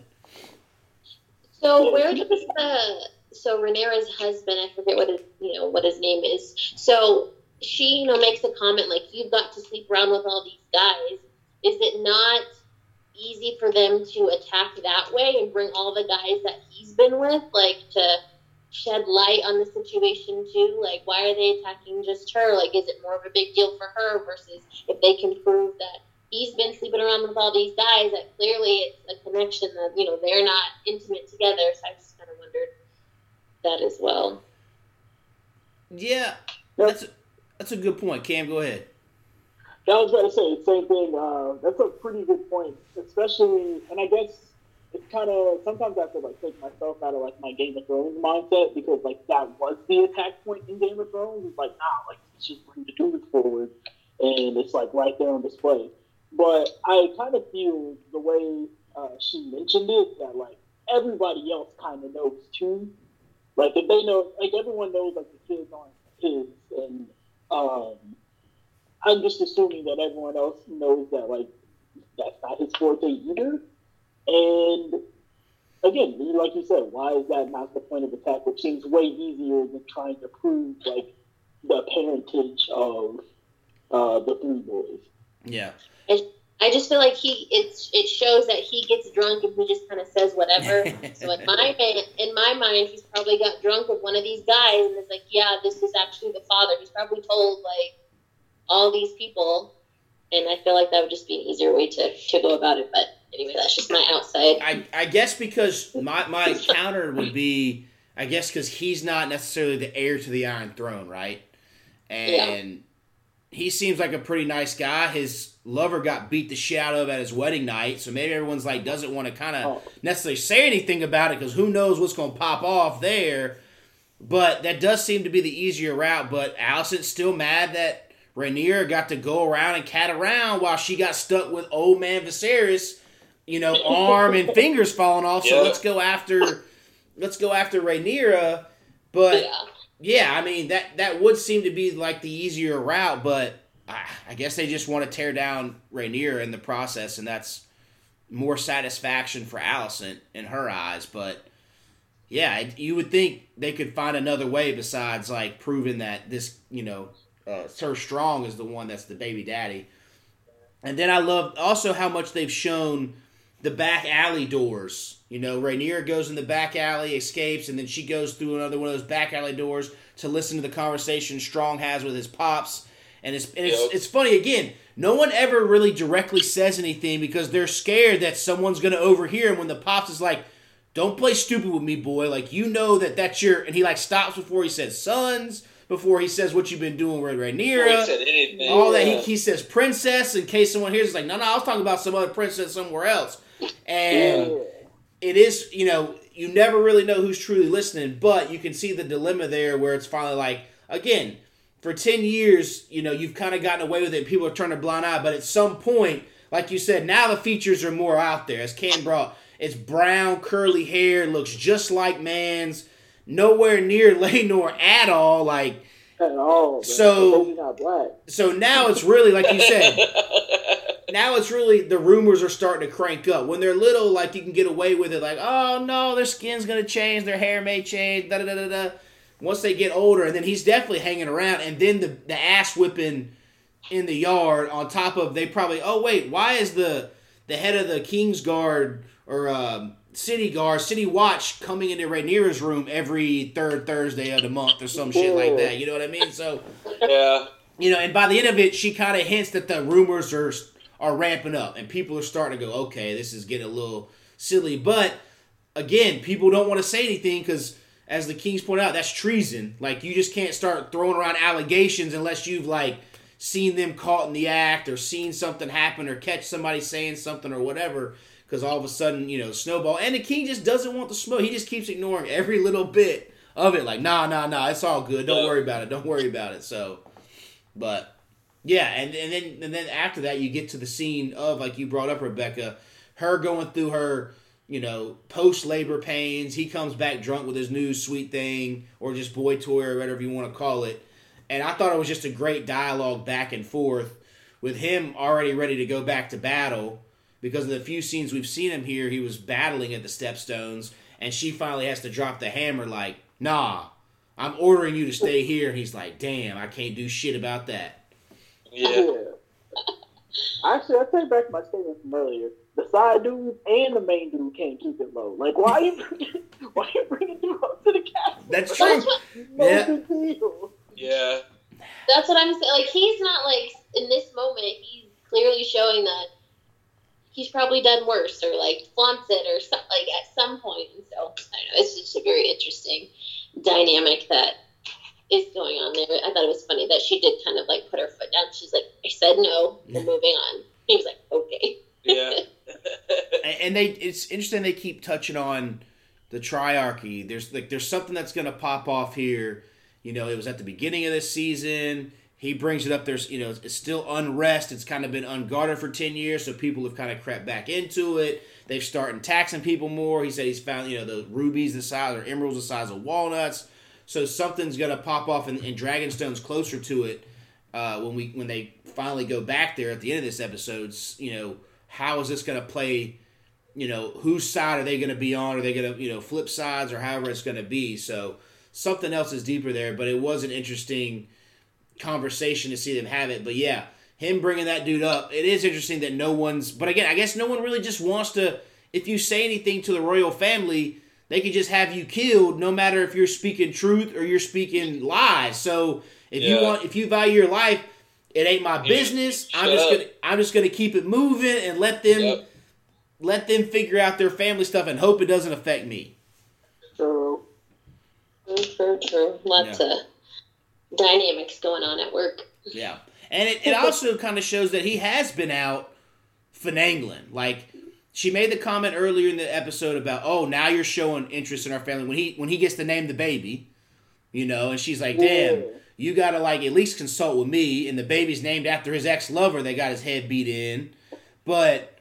so where does the so Rhaenyra's husband i forget what his you know what his name is so she you know makes a comment like you've got to sleep around with all these guys is it not easy for them to attack that way and bring all the guys that he's been with like to shed light on the situation too like why are they attacking just her like is it more of a big deal for her versus if they can prove that he's been sleeping around with all these guys that clearly it's a connection that you know they're not intimate together so i just kind of wondered that as well Yeah, that's a, that's a good point. Cam, go ahead. I was going to say the same thing. Uh, that's a pretty good point, especially, and I guess it's kind of sometimes I have to like take myself out of like my Game of Thrones mindset because like that was the attack point in Game of Thrones. It's like nah, like let's just bring the dudes forward, and it's like right there on display. But I kind of feel the way uh, she mentioned it that like everybody else kind of knows too. Like if they know, like everyone knows, like the kids aren't kids, and um, I'm just assuming that everyone else knows that like that's not his forte either. And again, like you said, why is that not the point of attack? Which seems way easier than trying to prove like the parentage of uh, the three boys. Yeah. I just feel like he it's it shows that he gets drunk and he just kind of says whatever. so in my in my my mind, he's probably got drunk with one of these guys and is like, yeah, this is actually the father. He's probably told like all these people, and I feel like that would just be an easier way to to go about it. But anyway, that's just my outside. I, I guess because my, my counter would be I guess because he's not necessarily the heir to the Iron Throne, right? And he seems like a pretty nice guy. His lover got beat the shit out of at his wedding night, so maybe everyone's like doesn't want to kind of Oh. necessarily say anything about it because who knows what's going to pop off there. But that does seem to be the easier route. But Alicent's still mad that Rhaenyra got to go around and cat around while she got stuck with old man Viserys, you know, arm and fingers falling off. So Yeah. let's go after, let's go after Rhaenyra. But yeah. yeah, I mean that that would seem to be like the easier route, but I, I guess they just want to tear down Rhaenyra in the process, and that's more satisfaction for Alicent in her eyes. But yeah, you would think they could find another way besides like proving that this, you know, uh, Sir Strong is the one that's the baby daddy. And then I love also how much they've shown the back alley doors. You know, Rhaenyra goes in the back alley, escapes, and then she goes through another one of those back alley doors to listen to the conversation Strong has with his pops. And it's and it's, Yep. it's funny again. No one ever really directly says anything because they're scared that someone's going to overhear. And when the pops is like, "Don't play stupid with me, boy," like you know that that's your, and he like stops before he says sons, before he says what you've been doing with Rhaenyra. Anything. all that. He, he says princess in case someone hears it's like no no I was talking about some other princess somewhere else. And Yeah. it is you know you never really know who's truly listening but you can see the dilemma there where it's finally like again for 10 years you know you've kind of gotten away with it. People are turning a blind eye but at some point like you said now the features are more out there. As Ken brought it's brown curly hair looks just like man's nowhere near Laenor at all like At all. man. So- not black. so now it's really like you said now it's really the rumors are starting to crank up. When they're little, like you can get away with it, like oh no, their skin's gonna change, their hair may change, da da da da da. Once they get older, and then he's definitely hanging around, and then the the ass whipping in the yard on top of they probably oh wait, why is the the head of the King's Guard or um, City Guard, City Watch coming into Rhaenyra's room every third Thursday of the month or some shit like that? You know what I mean? So yeah. you know, and by the end of it, she kind of hints that the rumors are are ramping up, and people are starting to go, okay, this is getting a little silly. But again, people don't want to say anything because, as the Kings point out, that's treason. Like you just can't start throwing around allegations unless you've like seen them caught in the act or seen something happen or catch somebody saying something or whatever. Because all of a sudden, you know, snowball, and the king just doesn't want the smoke. He just keeps ignoring every little bit of it. Like, nah, nah, nah, it's all good. Don't worry about it. Don't worry about it. So, but yeah, and and then and then after that, you get to the scene of like you brought up Rebekah, her going through her you know post labor pains. He comes back drunk with his new sweet thing or just boy toy or whatever you want to call it. And I thought it was just a great dialogue back and forth with him already ready to go back to battle because of the few scenes we've seen him here. He was battling at the Stepstones, and she finally has to drop the hammer like, "Nah, I'm ordering you to stay here." And he's like, "Damn, I can't do shit about that." Yeah. Actually, I take back my statement from earlier. The side dude and the main dude can't keep it low. Like, why are you bringing, why are you bringing dude up to the castle? That's true. That's what Yeah. Yeah. that's what I'm saying. Like he's not like in this moment. He's clearly showing that he's probably done worse or like flaunts it or something like at some point. And so I don't know. It's just a very interesting dynamic that is going on there. I thought it was funny that she did kind of like put her foot down. She's like, I said no. We're moving on. He was like, okay. Yeah. And- and they it's interesting they keep touching on the triarchy there's like there's something that's going to pop off here you know it was at the beginning of this season he brings it up there's you know it's still unrest. It's kind of been unguarded for 10 years so people have kind of crept back into it. They've started taxing people more. He said he's found you know the rubies the size or emeralds the size of walnuts. So something's going to pop off and, and dragonstone's closer to it uh, when we when they finally go back there at the end of this episode you know how is this going to play you know whose side are they going to be on? Are they going to you know flip sides or however it's going to be? So something else is deeper there but it was an interesting conversation to see them have it but yeah him bringing that dude up it is interesting that no one's but again i guess no one really just wants to if you say anything to the royal family they could just have you killed, no matter if you're speaking truth or you're speaking lies. So if you want, if you value your life, it ain't my Yeah. business. I'm just up. gonna, I'm just gonna keep it moving and let them, Yep. let them figure out their family stuff and hope it doesn't affect me. True, true, true. Lots of dynamics going on at work. Yeah. And it, it also kind of shows that he has been out finagling. Like she made the comment earlier in the episode about, oh, now you're showing interest in our family when he when he gets to name the baby, you know, and she's like, damn, Yeah. you gotta like at least consult with me. And the baby's named after his ex lover that got his head beat in, but.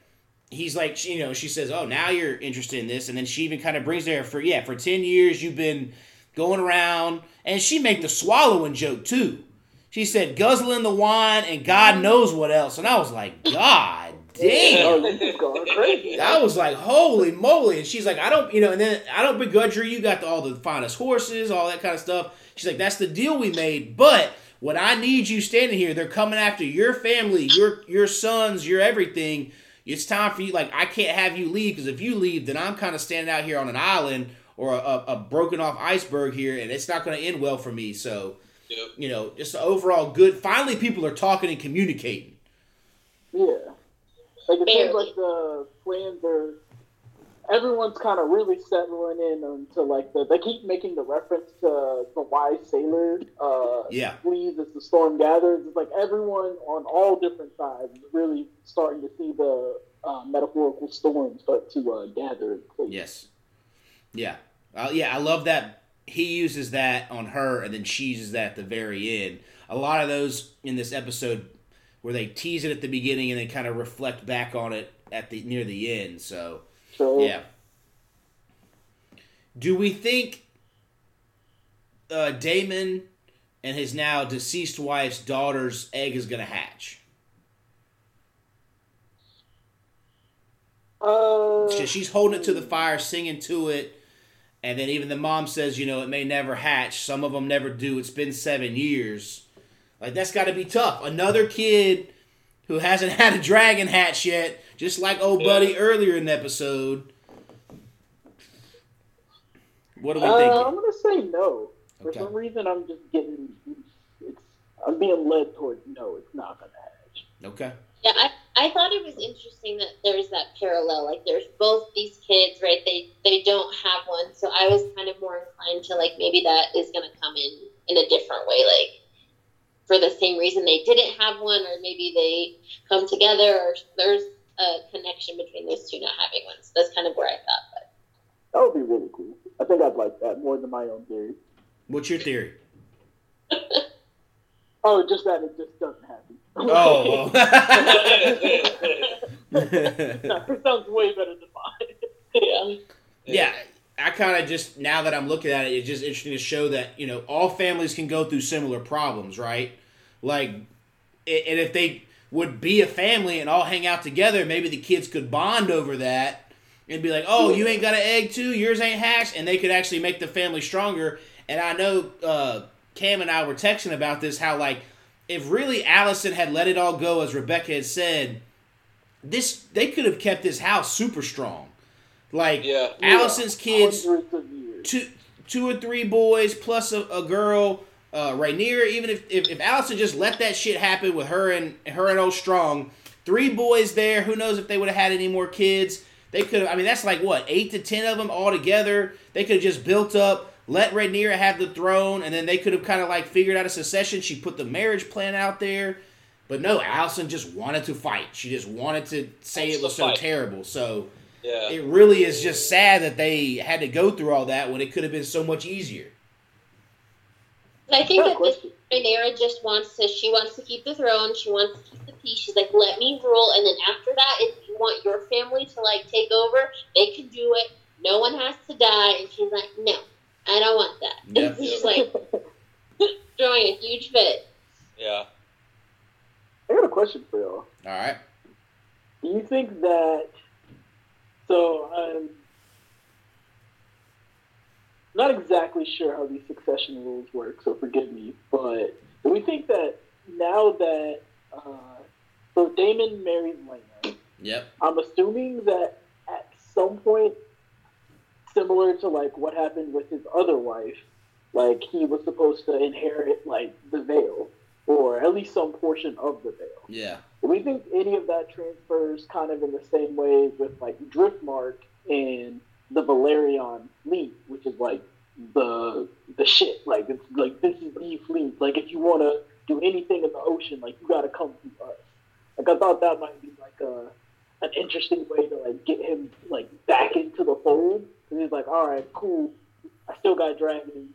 He's like, you know, she says, "Oh, now you're interested in this," and then she even kind of brings there for yeah, for ten years you've been going around, and she made the swallowing joke too. She said, guzzling the wine and God knows what else. And I was like, God damn. oh, this is going crazy. I was like, holy moly. And she's like, I don't, you know, and then I don't begrudge her. You got the, all the finest horses, all that kind of stuff. She's like, that's the deal we made. But what I need you standing here, they're coming after your family, your your sons, your everything. It's time for you. Like, I can't have you leave because if you leave, then I'm kind of standing out here on an island or a, a broken off iceberg here, and it's not going to end well for me. So, Yep. you know, just overall good. Finally, people are talking and communicating. Yeah. Like it seems like the plans are everyone's kind of really settling in into like the they keep making the reference to the wise sailor uh Yeah. leaves as the storm gathers. It's like everyone on all different sides is really starting to see the uh, metaphorical storm start to uh, gather. Yes. Yeah. Uh, yeah, I love that he uses that on her and then she uses that at the very end. A lot of those in this episode where they tease it at the beginning and then kind of reflect back on it at the near the end. So, yeah. Do we think uh, Daemon and his now deceased wife's daughter's egg is going to hatch? uh, She's holding it to the fire, singing to it, and then even the mom says, you know, it may never hatch. Some of them never do. It's been seven years. Like that's got to be tough. Another kid who hasn't had a dragon hatch yet, just like old buddy earlier in the episode. What do we uh, I'm gonna say no. For Okay. some reason, I'm just getting it's I'm being led towards no. It's not gonna hatch. Okay. Yeah, I, I thought it was interesting that there's that parallel. Like, there's both these kids, right? They they don't have one, so I was kind of more inclined to like maybe that is going to come in in a different way, like for the same reason they didn't have one, or maybe they come together, or there's a connection between those two not having one. So that's kind of where I thought. But That would be really cool. I think I'd like that more than my own theory. What's your theory? Oh, just that it just doesn't happen. Oh. it sounds way better than mine. yeah, yeah i kind of just now that i'm looking at it it's just interesting to show that you know all families can go through similar problems right like and if they would be a family and all hang out together maybe the kids could bond over that and be like oh you ain't got an egg too yours ain't hatched and they could actually make the family stronger and i know uh, cam and i were texting about this how like if really alicent had let it all go as rebekah had said this they could have kept this house super strong like Yeah. Alicent's kids, Hundreds of years. two two or three boys plus a, a girl. Uh, Rhaenyra, even if, if if Alicent just let that shit happen with her and her and old Strong, three boys there. Who knows if they would have had any more kids? They could. have I mean, that's like what eight to ten of them all together. They could have just built up, let Rhaenyra have the throne, and then they could have kind of like figured out a succession. She put the marriage plan out there, but no, Alicent just wanted to fight. She just wanted to say it was so fight. terrible. So Yeah. it really is just sad that they had to go through all that when it could have been so much easier. I think that this. Rhaenyra just wants to. She wants to keep the throne. She wants to keep the peace. She's like, let me rule, and then after that, if you want your family to like take over, they can do it. No one has to die. And she's like, no, I don't want that. Yep. she's like throwing a huge fit. Yeah. I got a question for y'all. All right. Do you think that? So I'm not exactly sure how these succession rules work, so forgive me. But do we think that now that uh, so Daemon married Laena, Yep. I'm assuming that at some point similar to like what happened with his other wife. Like he was supposed to inherit like the Vale, or at least some portion of the Vale. Yeah. We think any of that transfers kind of in the same way with like Driftmark and the Velaryon fleet, which is like the the shit. Like it's like this is the fleet. Like if you want to do anything in the ocean, like you got to come through us. Like I thought that might be like a an interesting way to like get him like back into the fold. Cause he's like, all right, cool. I still got dragons.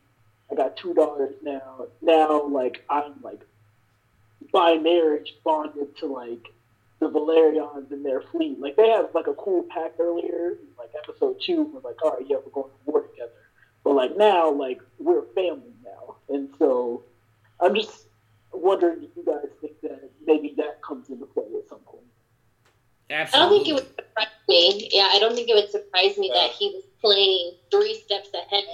I got two daughters now. Now like I'm like by marriage bonded to like the Velaryons and their fleet. Like they have like a cool pact earlier, in, like episode two, we're like, all right, yeah, we're going to war together. But like now, like we're family now, and so I'm just wondering if you guys think that maybe that comes into play at some point. Absolutely. I don't think it would surprise me. Yeah, I don't think it would surprise me that he was playing three steps ahead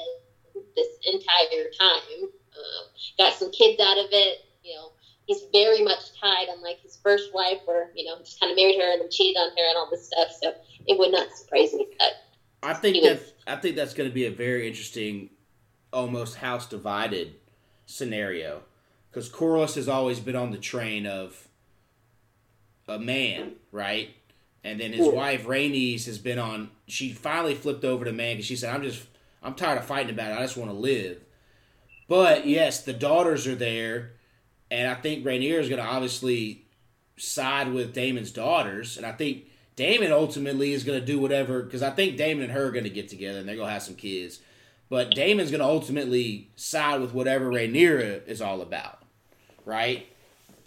this entire time. Um, got some kids out of it. You know, he's very much tied, unlike his first wife, where you know just kind of married her and then cheated on her and all this stuff. So it would not surprise me that. I think that I think that's going to be a very interesting, almost house divided scenario, because Corlys has always been on the train of a man, right? And then his wife Rhaenys has been on. She finally flipped over to man because she said, "I'm just, I'm tired of fighting about it. I just want to live." But yes, the daughters are there, and I think Rhaenyra is going to obviously side with Daemon's daughters, and I think Daemon ultimately is going to do whatever because I think Daemon and her are going to get together and they're going to have some kids. But Daemon's going to ultimately side with whatever Rhaenyra is all about, right?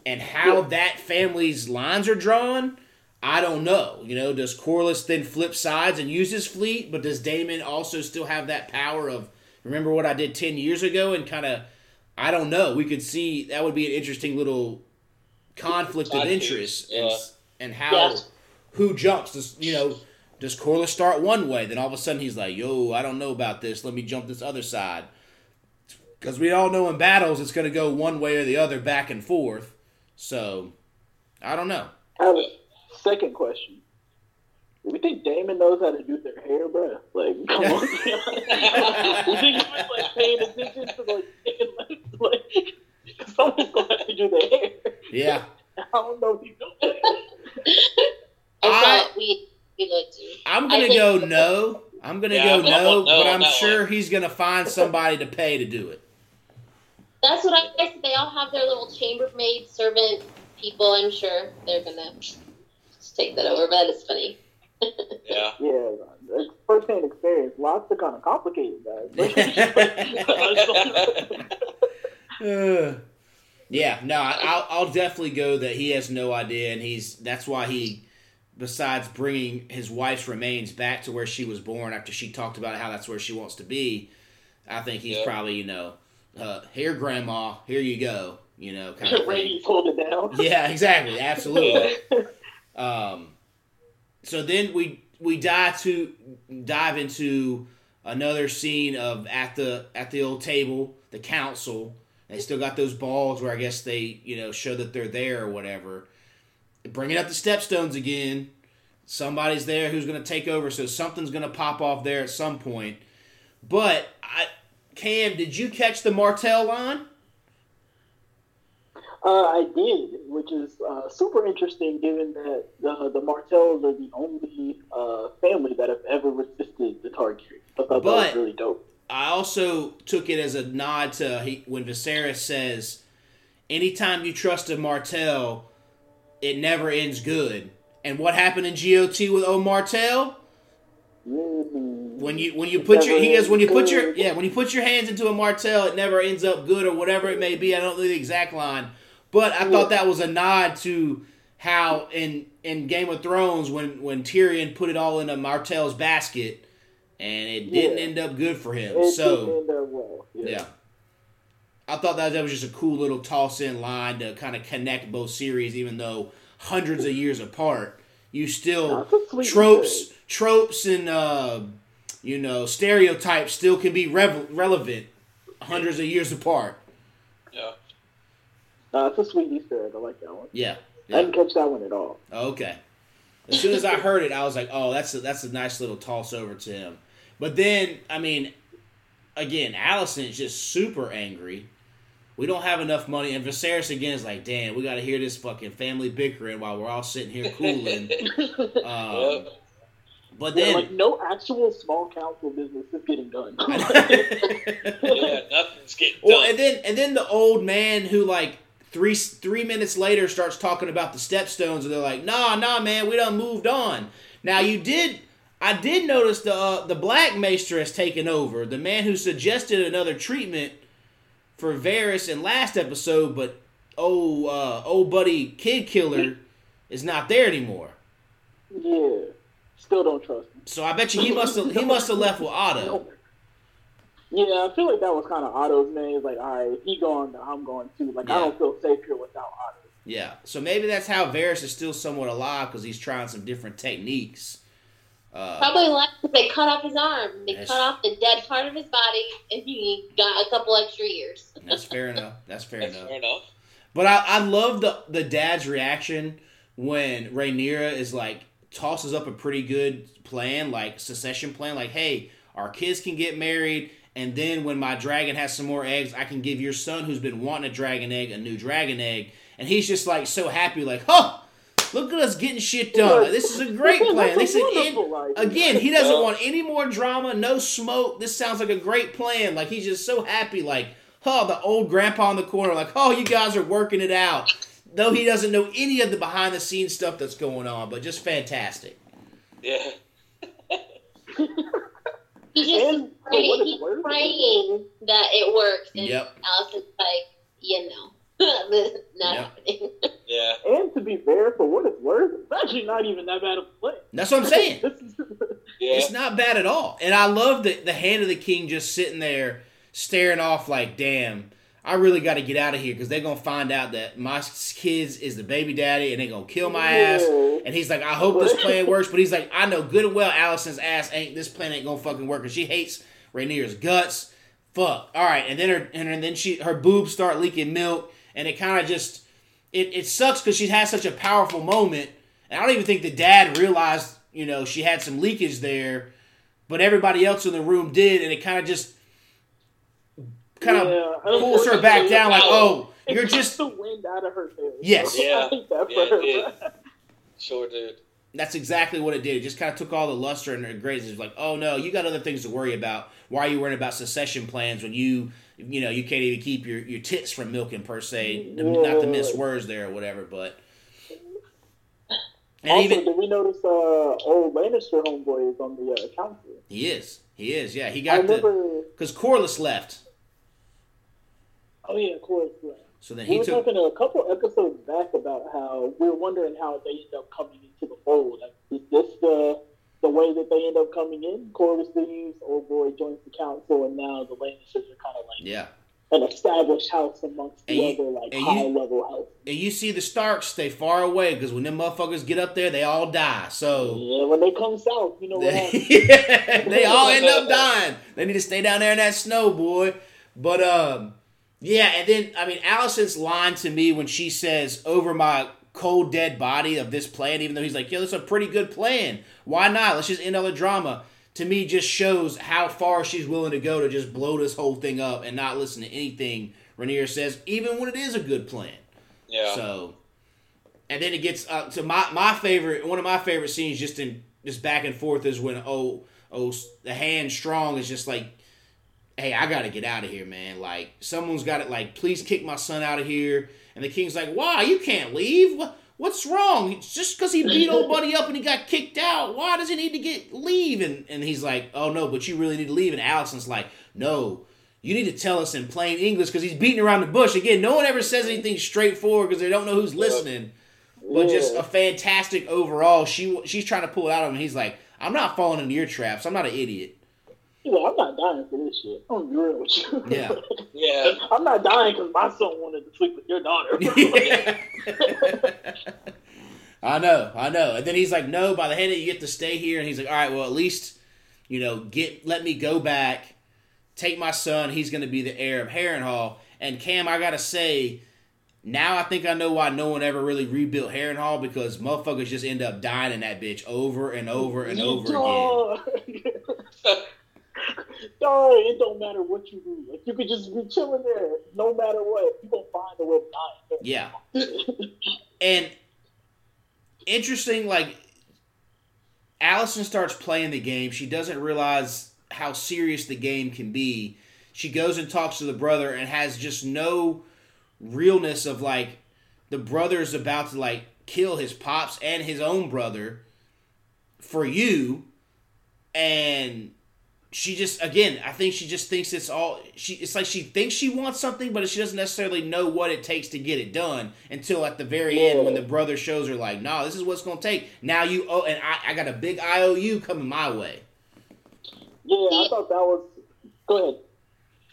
And how that family's lines are drawn, I don't know. You know, does Corlys then flip sides and use his fleet, but does Daemon also still have that power of remember what I did ten years ago and kind of I don't know. We could see that would be an interesting little conflict of interest yeah. and, and how Yeah. who jumps. Does you know? Does Corlys start one way? Then all of a sudden he's like, "Yo, I don't know about this. Let me jump this other side." Because we all know in battles it's going to go one way or the other, back and forth. So I don't know. I have a second question. We think Daemon knows how to do their hair, bro? Like, come on. you think he was like paying attention to like, like, someone's gonna have to do their hair. Yeah, I don't know if he knows that. I I- thought we we looked. to. I'm gonna go no. I'm gonna Yeah, go I'm- I'm no, no but I'm that sure he's gonna find somebody to pay to do it. That's what I guess they all have their little chambermaid servant people. I'm sure they're gonna just take that over. But it's funny. Yeah. Yeah, first-hand experience. Lots of kind of complicated, guys. Yeah, no, I- I'll, I'll definitely go that he has no idea, and he's that's why he, besides bringing his wife's remains back to where she was born after she talked about how that's where she wants to be. I think he's Yeah. probably you know, uh, here, grandma, here you go, you know, kind of thing. Randy's holding it down. Yeah, exactly, absolutely. Um, so then we we dive to dive into another scene of at the at the old table, the council. They still got those balls where I guess they you know show that they're there or whatever. Bringing up the stepstones again. Somebody's there who's going to take over, so something's going to pop off there at some point. But I, Cam, did you catch the Martell line? Uh, I did, which is uh, super interesting given that uh, the Martells are the only uh, family that have ever resisted the Targaryen. I thought that was But- really dope. I also took it as a nod to he, when Viserys says, "Anytime you trust a Martell, it never ends good." And what happened in GOT with O Martell? When you when you put your he goes when you put your yeah when you put your hands into a Martell, it never ends up good or whatever it may be. I don't know the exact line, but I thought that was a nod to how in in Game of Thrones when when Tyrion put it all in a Martell's basket, and it didn't Yeah. end up good for him. It so. didn't end up well. Yeah. I thought that that was just a cool little toss in line to kind of connect both series, even though hundreds of years apart. You still That's a sweet tropes, tropes, and uh, you know stereotypes still can be rev- relevant hundreds of years apart. Yeah. Uh, it's a sweet Easter egg. I like that one. Yeah. I didn't catch that one at all. Okay. As soon as I heard it, I was like, "Oh, that's a, that's a nice little toss over to him." But then, I mean, again, Alicent's just super angry. We don't have enough money, and Viserys again is like, "Damn, we got to hear this fucking family bickering while we're all sitting here cooling." um, Yep. But Yeah, then, like no actual small council business is getting done. Yeah, nothing's getting done. well, and then and then the old man who like three three minutes later starts talking about the stepstones, and they're like, "Nah, nah, man, we done moved on." Now you did. I did notice the uh, the black maester has taken over. The man who suggested another treatment for Varys in last episode, but oh, uh, old buddy Kid Killer is not there anymore. yeah, still don't trust him. So I bet you he must have he must have left with Otto. Yeah, I feel like that was kind of Otto's name. Like, all right, he gone, I'm going too. Like, I don't feel safe here without Otto. Yeah, so maybe that's how Varys is still somewhat alive because he's trying some different techniques. Uh, Probably like they cut off his arm. They cut off the dead part of his body, and he got a couple extra years. that's fair enough. That's fair That's enough. fair enough. But I, I love the the dad's reaction when Rhaenyra is like tosses up a pretty good plan, like secession plan, like, hey, our kids can get married, and then when my dragon has some more eggs, I can give your son who's been wanting a dragon egg a new dragon egg. And he's just like so happy, like, huh, look at us getting shit done. Like, this is a great plan. This That's is wonderful. Again, he doesn't want any more drama, no smoke. This sounds like a great plan. Like he's just so happy, like, oh, the old grandpa in the corner, like, oh, you guys are working it out. Though he doesn't know any of the behind the scenes stuff that's going on, but just fantastic. Yeah. He just And for praying, what it's he's worth- praying that it works, and Yep. Alicent's like, you know, not Yep. happening. Yeah. And to be fair, for what it's worth, it's actually not even that bad of a play. That's what I'm saying. Yeah. It's not bad at all. And I love the the hand of the king just sitting there staring off like, damn, I really got to get out of here because they're gonna find out that my kids is the baby daddy and they're gonna kill my ass. And he's like, I hope this plan works, but he's like, I know good and well Alicent's ass ain't this plan ain't gonna fucking work, and she hates Rhaenyra's guts. Fuck. All right, and then her and then she her boobs start leaking milk, and it kind of just it it sucks because she has such a powerful moment, and I don't even think the dad realized you know she had some leakage there, but everybody else in the room did, and it kind of just kind of Yeah, pulls her back down like, oh, It you're took just the wind out of her sails. Yes. Yeah. I that Yeah, for it her. did. Sure did. That's exactly what it did. It just kind of took all the luster and the grace. It's like, oh no, you got other things to worry about. Why are you worrying about secession plans when you, you know, you can't even keep your, your tits from milking per se? Not to miss words there or whatever, but. And also, even did we notice uh, old Lannister homeboy is on the uh, council? he is, he is, yeah. He I got the because Corlys left, Oh yeah, of course. So then We he were took. talking a couple episodes back about how we were wondering how they end up coming into the fold. Like, is this the the way that they end up coming in? Corvus leaves, old boy joins the council, and now the Lannisters are kind of like Yeah, an established house amongst the And you- other like and you- high level houses. and you see the Starks stay far away because when them motherfuckers get up there, they all die. So. Yeah, when they come south, you know. They, they all end up dying. They need to stay down there in that snow, boy. But um, yeah, and then I mean, Alicent's line to me when she says, "Over my cold dead body of this plan," even though he's like, "Yo, that's a pretty good plan. Why not? Let's just end all the drama." To me, just shows how far she's willing to go to just blow this whole thing up and not listen to anything Rhaenyra says, even when it is a good plan. Yeah. So, and then it gets uh, to my my favorite. One of my favorite scenes, just in just back and forth, is when oh oh the hand strong is just like, hey, I gotta get out of here, man. Like someone's got it. Like please kick my son out of here. And the king's like, why? You can't leave. What's wrong? Just because he beat old buddy up and he got kicked out. Why does he need to get leave? And and he's like, oh no, but you really need to leave. And Alicent's like, no, you need to tell us in plain English because he's beating around the bush. Again, no one ever says anything straightforward because they don't know who's listening. But just a fantastic overall. She she's trying to pull it out of him. He's like, I'm not falling into your traps. I'm not an idiot. He's like, I'm not dying for this shit. I'm gonna be real with you. Yeah. Yeah. I'm not dying because my son wanted to sleep with your daughter. I know, I know. And then he's like, "No, by the hand, you get to stay here." And he's like, "All right, well, at least, you know, get let me go back, take my son. He's going to be the heir of Harrenhal." And Cam, I gotta say, now I think I know why no one ever really rebuilt Harrenhal because motherfuckers just end up dying in that bitch over and over and over again. again. oh, it don't matter what you do. Like you could just be chilling there, no matter what. You gonna find a way to die. Yeah. and interesting, like Alicent starts playing the game. She doesn't realize how serious the game can be. She goes and talks to the brother and has just no realness of like the brother is about to like kill his pops and his own brother for you and she just again i think she just thinks it's all she it's like she thinks she wants something but she doesn't necessarily know what it takes to get it done until at the very end when the brother shows her like no this is what's going to take now you oh and I, I got a big iou coming my way Yeah, I thought that was. Go ahead.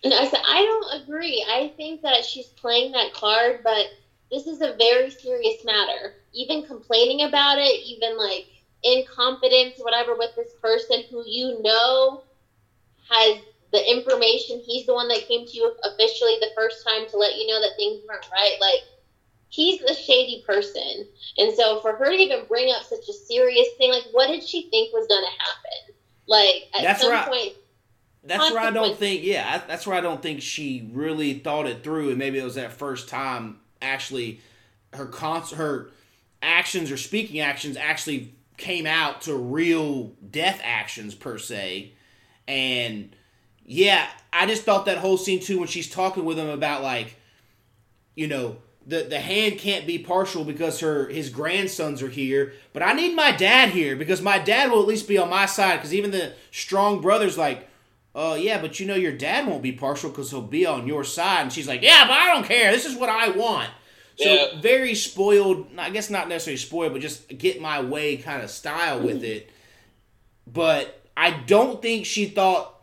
No, I said I don't agree. I think that she's playing that card, but this is a very serious matter. Even complaining about it, even like in confidence, whatever, with this person who you know has the information. He's the one that came to you officially the first time to let you know that things weren't right. Like he's a shady person, and so for her to even bring up such a serious thing, like what did she think was going to happen? Like at That's some right. point, That's where I don't think. Yeah, that's where I don't think she really thought it through, and maybe it was that first time. Actually, her cons- her actions or speaking actions actually came out to real death actions per se, and yeah, I just thought that whole scene too when she's talking with him about like, you know. The, the hand can't be partial because her his grandsons are here, but I need my dad here because my dad will at least be on my side. Because even the strong brother's like, oh yeah, but you know your dad won't be partial because he'll be on your side. And she's like, yeah, but I don't care. This is what I want. So Yeah. very spoiled. I guess not necessarily spoiled, but just get my way kind of style with it. But I don't think she thought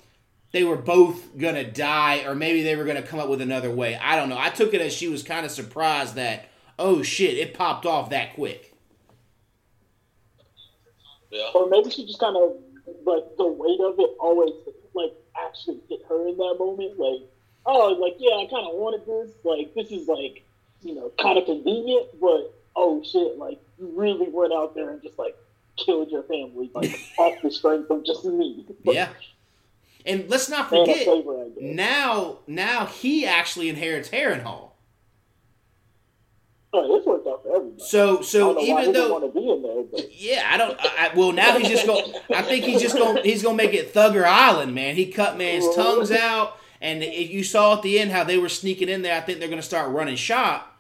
they were both gonna die, or maybe they were gonna come up with another way. I don't know. I took it as she was kind of surprised that oh shit, it popped off that quick. Yeah. Or maybe she just kind of like the weight of it always like actually hit her in that moment. Like, oh, like yeah, I kind of wanted this. Like, this is like you know kind of convenient, but oh shit, like you really went out there and just like killed your family like off the strength of just me. Yeah. And let's not forget, favor, now now he actually inherits Harrenhal. Oh, this worked out for everybody. So so don't know why he even though want to be in there, but yeah, I don't. I, I- well, now he's just going. I think he's just going. He's going to make it Thugger Island, man. He cut man's tongues out, and it, you saw at the end how they were sneaking in there. I think they're going to start running shop,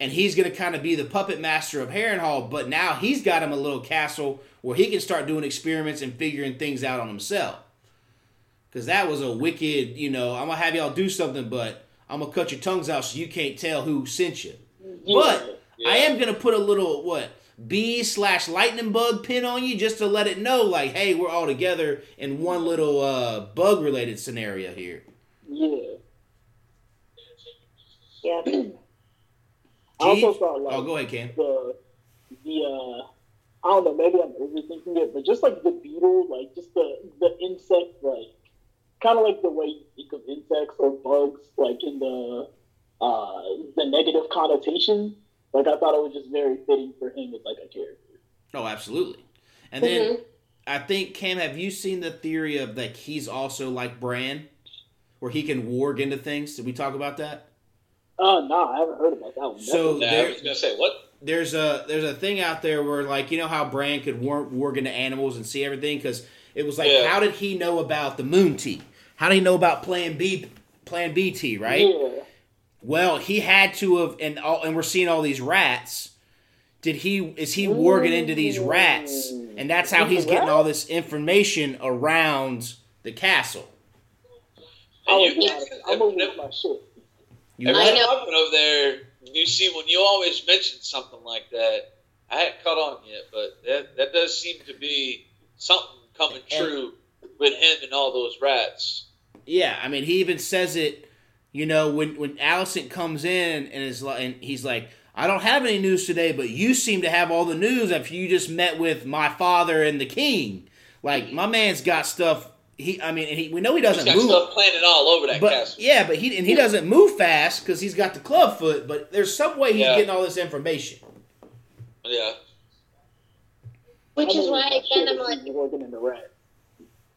and he's going to kind of be the puppet master of Harrenhal. But now he's got him a little castle where he can start doing experiments and figuring things out on himself. Because that was a wicked, you know. I'm gonna have y'all do something, but I'm gonna cut your tongues out so you can't tell who sent you. yeah. But I am gonna put a little what bee slash lightning bug pin on you just to let it know, like, hey, we're all together in one little uh, bug related scenario here. yeah. yeah. I also thought like Oh, go ahead, Cam. the the uh I don't know, maybe I'm overthinking it, but just like the beetle, like just the the insect, like kind of like the way you think of insects or bugs, like in the uh the negative connotation. Like I thought it was just very fitting for him as like a character. Oh, absolutely. And then Mhm. I think Cam, have you seen the theory of like he's also like Bran, where he can warg into things? Did we talk about that? Uh, oh no, I haven't heard about that one. So Yeah, there- I was gonna say what? there's a there's a thing out there where like you know how Bran could warg, warg into animals and see everything because it was like Yeah. how did he know about the moon tea? How did he know about Plan B Plan B tea? Right. Yeah. Well, he had to have, and all, and we're seeing all these rats. Did he is he warging into these rats, and that's how he's getting all this information around the castle? I And was you not, can- You Every what? I know. time I went over there, you see when you always mention something like that. I hadn't caught on yet, but that that does seem to be something coming And- true with him and all those rats. Yeah, I mean, he even says it. You know, when when Alicent comes in and is like, and he's like, "I don't have any news today, but you seem to have all the news after you just met with my father and the king." Like my man's got stuff. He, I mean, and he, we know he doesn't got move. stuff planted all over that but castle. yeah, but he and he doesn't move fast because he's got the club foot. But there's some way he's Yeah. getting all this information. Yeah. Which is why lose my again I'm if like, working in the rat.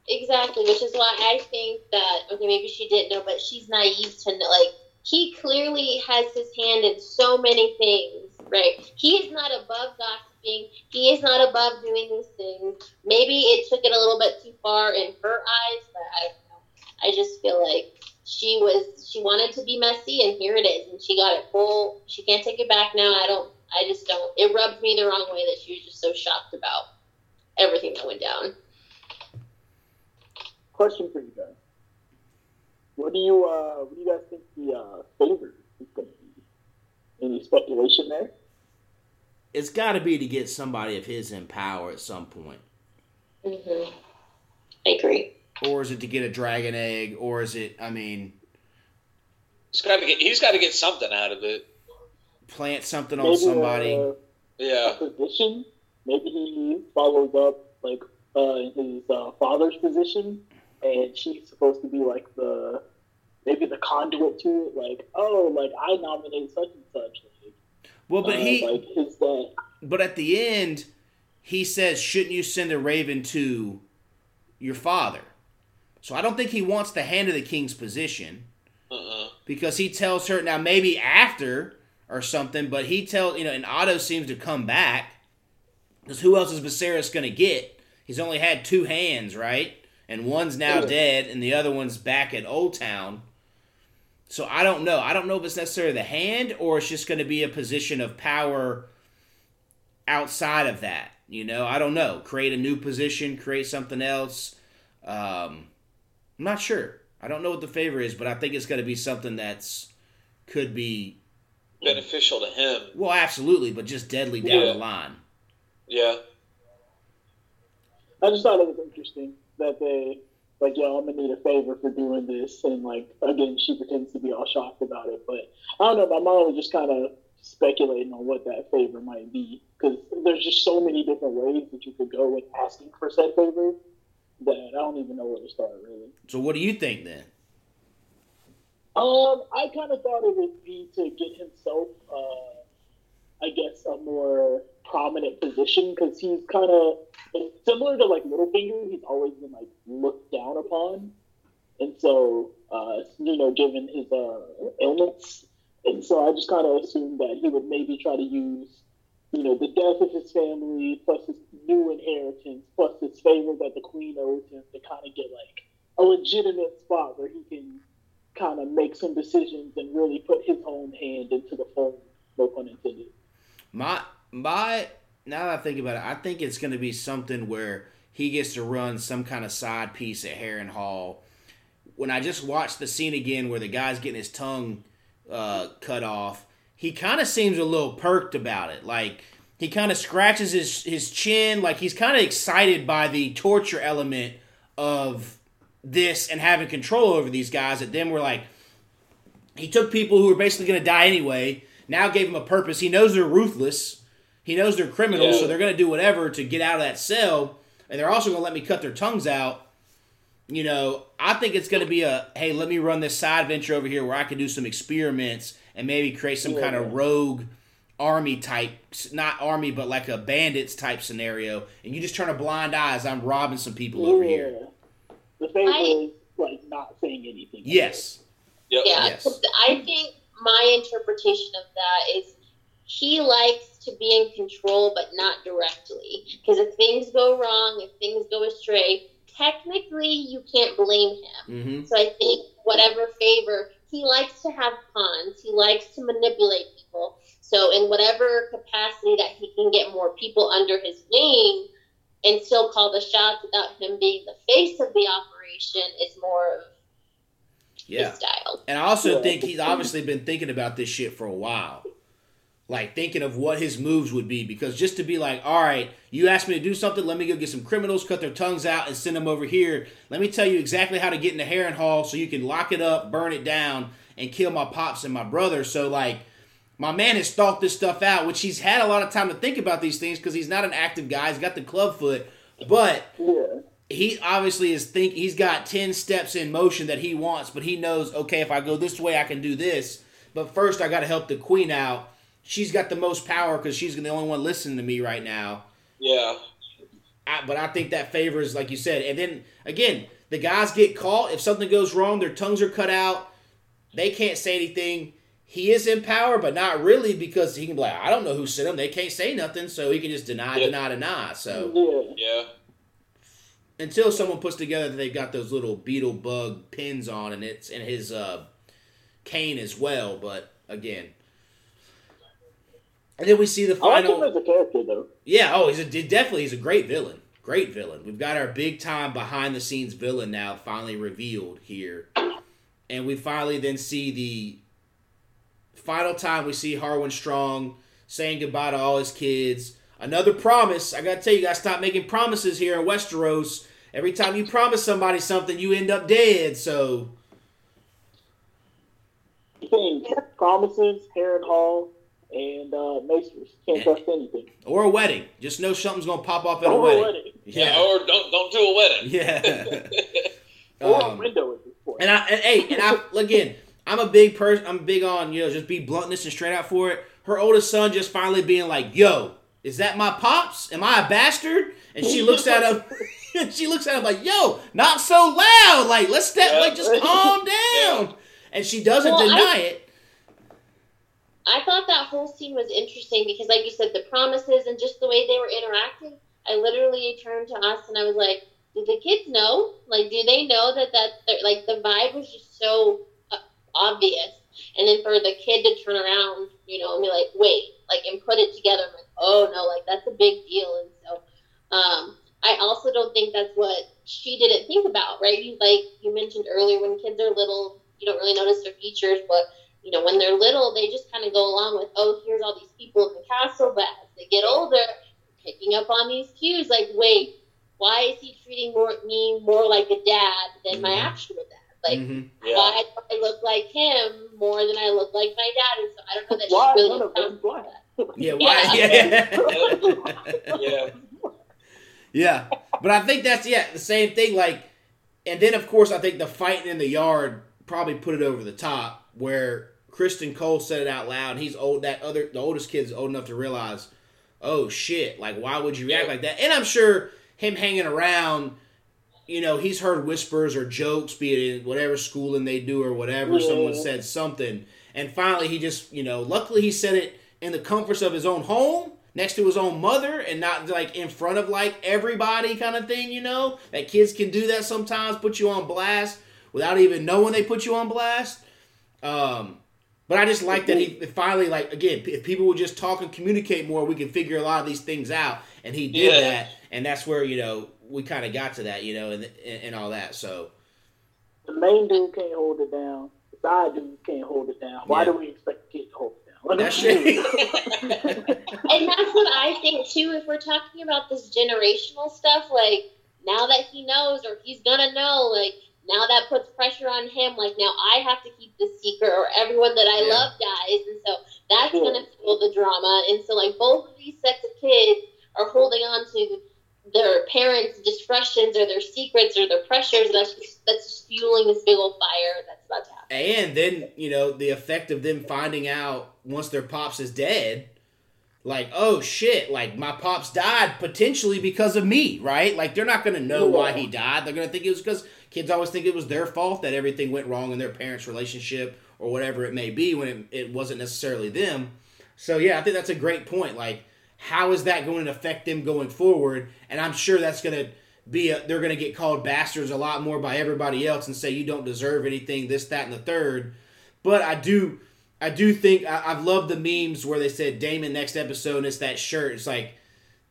Exactly, which is why I think that okay, maybe she didn't know, but she's naive to know. Like he clearly has his hand in so many things, right? He is not above He is not above doing these things. Maybe it took it a little bit too far in her eyes, but I don't know. I just feel like she was she wanted to be messy, and here it is, and she got it full. She can't take it back now. I don't. I just don't. It rubbed me the wrong way that she was just so shocked about everything that went down. Question for you guys: What do you uh, what do you guys think the uh, favorite is to be? Any speculation there? It's got to be to get somebody of his in power at some point. Mm-hmm. I agree. Or is it to get a dragon egg? Or is it, I mean, He's got to get. He's got to get something out of it. plant something on somebody? uh, Yeah. position. Maybe he follows up like uh, his uh, father's position, and she's supposed to be like the maybe the conduit to it. Like, oh, like I nominate such and such. Well, but uh, he, like but at the end, he says, shouldn't you send a raven to your father? So I don't think he wants the hand of the king's position. Uh-uh. because he tells her now maybe after or something, but he tells you know, and Otto seems to come back because who else is Viserys going to get? He's only had two hands, right? And one's now Yeah. dead, and the other one's back at Old Town. So I don't know. I don't know if it's necessarily the hand or it's just going to be a position of power outside of that. You know, I don't know. Create a new position, create something else. Um, I'm not sure. I don't know what the favor is, but I think it's going to be something that's could be Beneficial to him. well, absolutely, but just deadly down Yeah. the line. Yeah. I just thought it was interesting that they like, yo, I'm gonna need a favor for doing this, and like again, she pretends to be all shocked about it. But I don't know. My mom was just kind of speculating on what that favor might be because there's just so many different ways that you could go with asking for said favor that I don't even know where to start really. So, what do you think then? Um, I kind of thought it would be to get himself, uh, I guess, a more prominent position because he's kind of similar to like Littlefinger. He's always been like looked down upon, and so uh, you know, given his uh, illness, and so I just kind of assumed that he would maybe try to use, you know, the death of his family plus his new inheritance plus his favor that the queen owes him to kind of get like a legitimate spot where he can kind of make some decisions and really put his own hand into the fold, no pun intended. My my now that I think about it, I think it's going to be something where he gets to run some kind of side piece at Harrenhal. When I just watched the scene again where the guy's getting his tongue uh, cut off, he kind of seems a little perked about it. Like he kind of scratches his his chin, like he's kind of excited by the torture element of this and having control over these guys. That then we're like, he took people who were basically going to die anyway. Now gave him a purpose. He knows they're ruthless. He knows they're criminals, Yeah. so they're going to do whatever to get out of that cell. And they're also going to let me cut their tongues out. You know, I think it's going to be a hey, let me run this side venture over here where I can do some experiments and maybe create some kind of rogue army type, not army, but like a bandits type scenario. And you just turn a blind eye as I'm robbing some people over here. The favor I- is like not saying anything. Yes. Yep. Yeah, Yes. I think my interpretation of that is he likes to be in control, but not directly. Because if things go wrong, if things go astray, technically you can't blame him. Mm-hmm. So I think whatever favor he likes to have pawns, he likes to manipulate people. So in whatever capacity that he can get more people under his wing and still call the shots without him being the face of the operation is more of Yeah. his style. And I also Yeah. think he's obviously been thinking about this shit for a while. Like thinking of what his moves would be because just to be like, all right, you asked me to do something, let me go get some criminals, cut their tongues out, and send them over here. Let me tell you exactly how to get into Harrenhal so you can lock it up, burn it down, and kill my pops and my brother. So like my man has thought this stuff out, which he's had a lot of time to think about these things because he's not an active guy. He's got the club foot, but Yeah. He obviously is think he's got 10 steps in motion that he wants but he knows okay if i go this way i can do this but first i got to help the queen out she's got the most power because she's the only one listening to me right now Yeah. I, but I think that favors, like you said, and then again, the guys get caught. If something goes wrong, their tongues are cut out. They can't say anything. He is in power, but not really because he can be like, I don't know who sent him. They can't say nothing, so he can just deny, Yeah. deny, deny. So Yeah. Yeah. Until someone puts together that they've got those little beetle bug pins on, and it's in his uh, cane as well. But again, and then we see the I like final. him as a character though. Yeah, oh, he's a definitely he's a great villain. Great villain. We've got our big time behind the scenes villain now finally revealed here. And we finally then see the final time we see Harwin Strong saying goodbye to all his kids. Another promise. I gotta tell you, you gotta stop making promises here in Westeros. Every time you promise somebody something, you end up dead. So Things, promises, Harrenhal, and uh, Macers. Can't trust anything. or a wedding. Just know something's gonna pop up at a Or a wedding. wedding. Yeah. Or don't don't do a wedding. Yeah. Or a Um, window at this point. And I and hey, and I again, I'm a big person. I'm big on you know just be bluntness and straight out for it. Her oldest son just finally being like, "Yo, is that my pops? Am I a bastard?" And she looks at him. and she looks at him like, "Yo, not so loud. Like let's step. Yeah. Like just calm down." And she doesn't Well, I- deny it. I thought that whole scene was interesting because, like you said, the promises and just the way they were interacting. I literally turned to us and I was like, "Do the kids know? Like, do they know that that like the vibe was just so uh, obvious?" And then for the kid to turn around, you know, and be like, "Wait," like, and put it together, I'm like, "Oh no, like that's a big deal." And so, um, I also don't think that's what she didn't think about, right? You like you mentioned earlier, when kids are little, you don't really notice their features, but you know, when they're little, they just kind of go along with, oh, here's all these people in the castle. But as they get older, picking up on these cues, like, wait, why is he treating more, me more like a dad than my Mhm. actual dad? Like, Mhm. Yeah. why do I look like him more than I look like my dad? And so I don't know that Why she really none of them accounts black? for that. Yeah. Why? Yeah. Yeah. Yeah, but I think that's yeah the same thing. Like, and then of course I think the fighting in the yard probably put it over the top. Where Criston Cole said it out loud. He's old. That other the oldest kid's old enough to realize, oh shit! Like, why would you react like that? And I'm sure him hanging around. You know, he's heard whispers or jokes, be it in whatever schooling they do or whatever. Yeah. Someone said something, and finally he just, you know, luckily he said it in the comforts of his own home next to his own mother and not like in front of like everybody kind of thing, you know? That kids can do that sometimes, put you on blast without even knowing they put you on blast. Um, but I just like that he finally like again, if people would just talk and communicate more, we can figure a lot of these things out. And he did Yeah. that, and that's where you know we kind of got to that, you know, and, and and all that. So The main dude can't hold it down. The side dude can't hold it down. Why Yeah. do we expect the kid to hold it that shit. and that's what I think too. If we're talking about this generational stuff, like now that he knows or he's gonna know, like now that puts pressure on him. Like now I have to keep this secret, or everyone that I Yeah. love dies, and so that's Yeah. gonna fuel the drama. And so like both of these sets of kids are holding on to their parents' discretions or their secrets or their pressures. And that's just, that's just fueling this big old fire that's about to happen. And then, you know, the effect of them finding out once their pops is dead, like, oh shit, like my pops died potentially because of me, right? Like they're not gonna know why he died. They're gonna think it was because kids always think it was their fault that everything went wrong in their parents' relationship or whatever it may be when it, it wasn't necessarily them. So yeah, I think that's a great point. Like, how is that going to affect them going forward? And I'm sure that's gonna be a, they're going to get called bastards a lot more by everybody else and say you don't deserve anything this that and the third. But i do i do think I, i've loved the memes where they said Daemon next episode and it's that shirt. It's like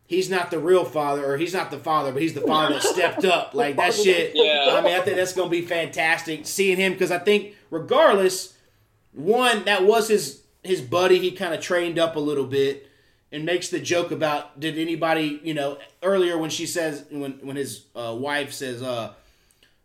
he's not the real father or he's not the father but he's the father that stepped up. Like that shit Yeah. i mean i think that's going to be fantastic seeing him because i think regardless one that was his his buddy. He kind of trained up a little bit and makes the joke about did anybody you know earlier when she says when when his uh, wife says uh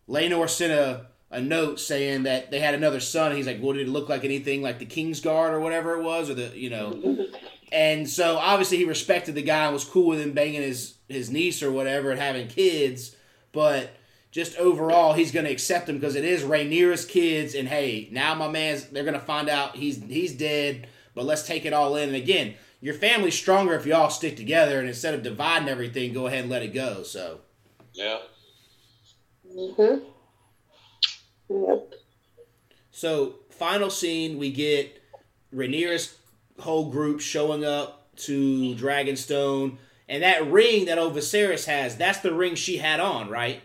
Laenor sent a, a note saying that they had another son. He's like well did it look like anything like the Kingsguard or whatever it was or the you know? And so obviously he respected the guy and was cool with him banging his his niece or whatever and having kids. But just overall he's going to accept him because it is Rhaenyra's kids. And hey now my man's they're going to find out he's he's dead. But let's take it all in. And again your family's stronger if you all stick together, and instead of dividing everything, go ahead and let it go. So Yeah. Mm-hmm. Yep. So, final scene, we get Rhaenyra's whole group showing up to Dragonstone, and that ring that old has, that's the ring she had on, right?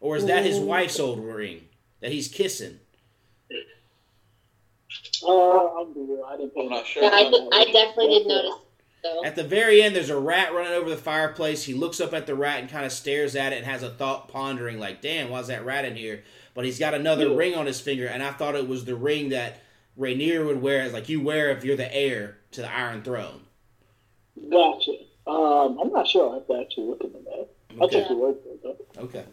Or is that his Mm. wife's old ring that he's kissing? Uh, I'm. I didn't pay I'm not sure. Yeah, I, attention did, I definitely did notice. So. At the very end, there's a rat running over the fireplace. He looks up at the rat and kind of stares at it and has a thought pondering, like, damn, why's that rat in here? But he's got another Yeah. ring on his finger, and I thought it was the ring that Rhaenyra would wear, as like you wear if you're the heir to the Iron Throne. Gotcha. Um, I'm not sure. I have to actually look into that. I'll Okay. take your word for it, though. Okay.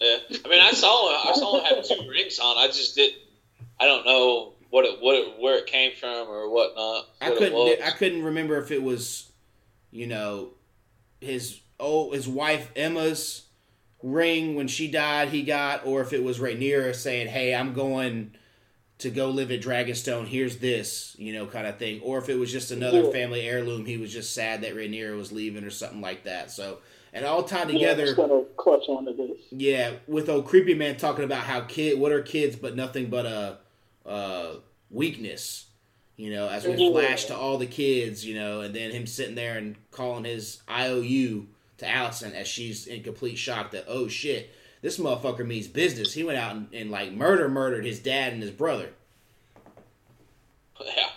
Yeah. I mean, I saw him. I saw him have two rings on. I just didn't. I don't know what it, what it, where it came from or whatnot. I what it was. couldn't. I couldn't remember if it was, you know, his oh his wife Aemma's ring when she died he got, or if it was Rhaenyra saying, "Hey, I'm going to go live at Dragonstone. Here's this," you know, kind of thing, or if it was just another Yeah. family heirloom. He was just sad that Rhaenyra was leaving or something like that. So, and all tied Yeah, together. just gonna clutch onto this. Yeah, with old creepy man talking about how kid, what are kids but nothing but a, uh weakness, you know, as we flash to all the kids, you know, and then him sitting there and calling his IOU to Alicent as she's in complete shock that oh shit, this motherfucker means business. He went out and, and like murder murdered his dad and his brother. Yeah.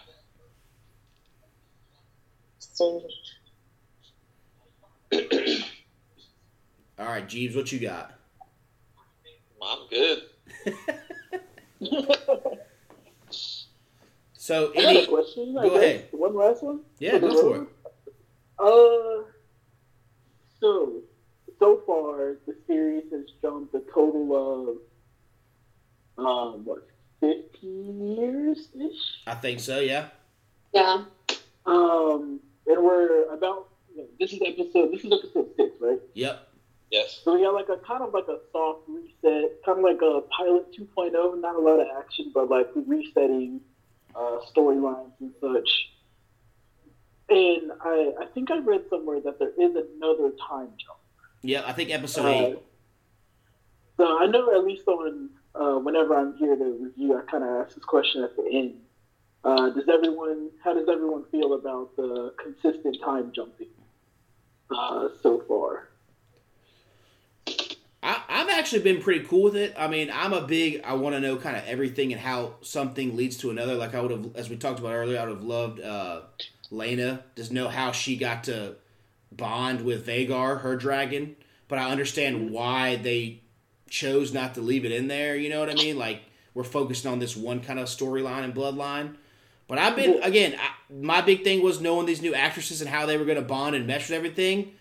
So, All right, Jeebs, what you got? I'm good. So I got a any question. I Go guess. ahead. One last one. yeah, go for it. Uh, so so far the series has jumped a total of um what fifteen years ish. I think so. Yeah. yeah. Um, and we're about this is episode this is episode six, right? Yep. Yes. So we got like a kind of like a soft reset, kind of like a pilot 2.0. Not a lot of action, but like resetting uh, storylines and such. And I, I think I read somewhere that there is another time jump. Yeah, I think episode Uh, eight. so I know at least on uh, whenever I'm here to review, I kind of ask this question at the end. Uh, does everyone? How does everyone feel about the consistent time jumping uh, so far? I've actually been pretty cool with it. I mean, I'm a big. I want to know kind of everything and how something leads to another. Like I would have, as we talked about earlier, I would have loved uh, Laena to know how she got to bond with Vhagar, her dragon. But I understand why they chose not to leave it in there. You know what I mean? Like we're focused on this one kind of storyline and bloodline. But I've been again. I, my big thing was knowing these new actresses and how they were going to bond and mesh with everything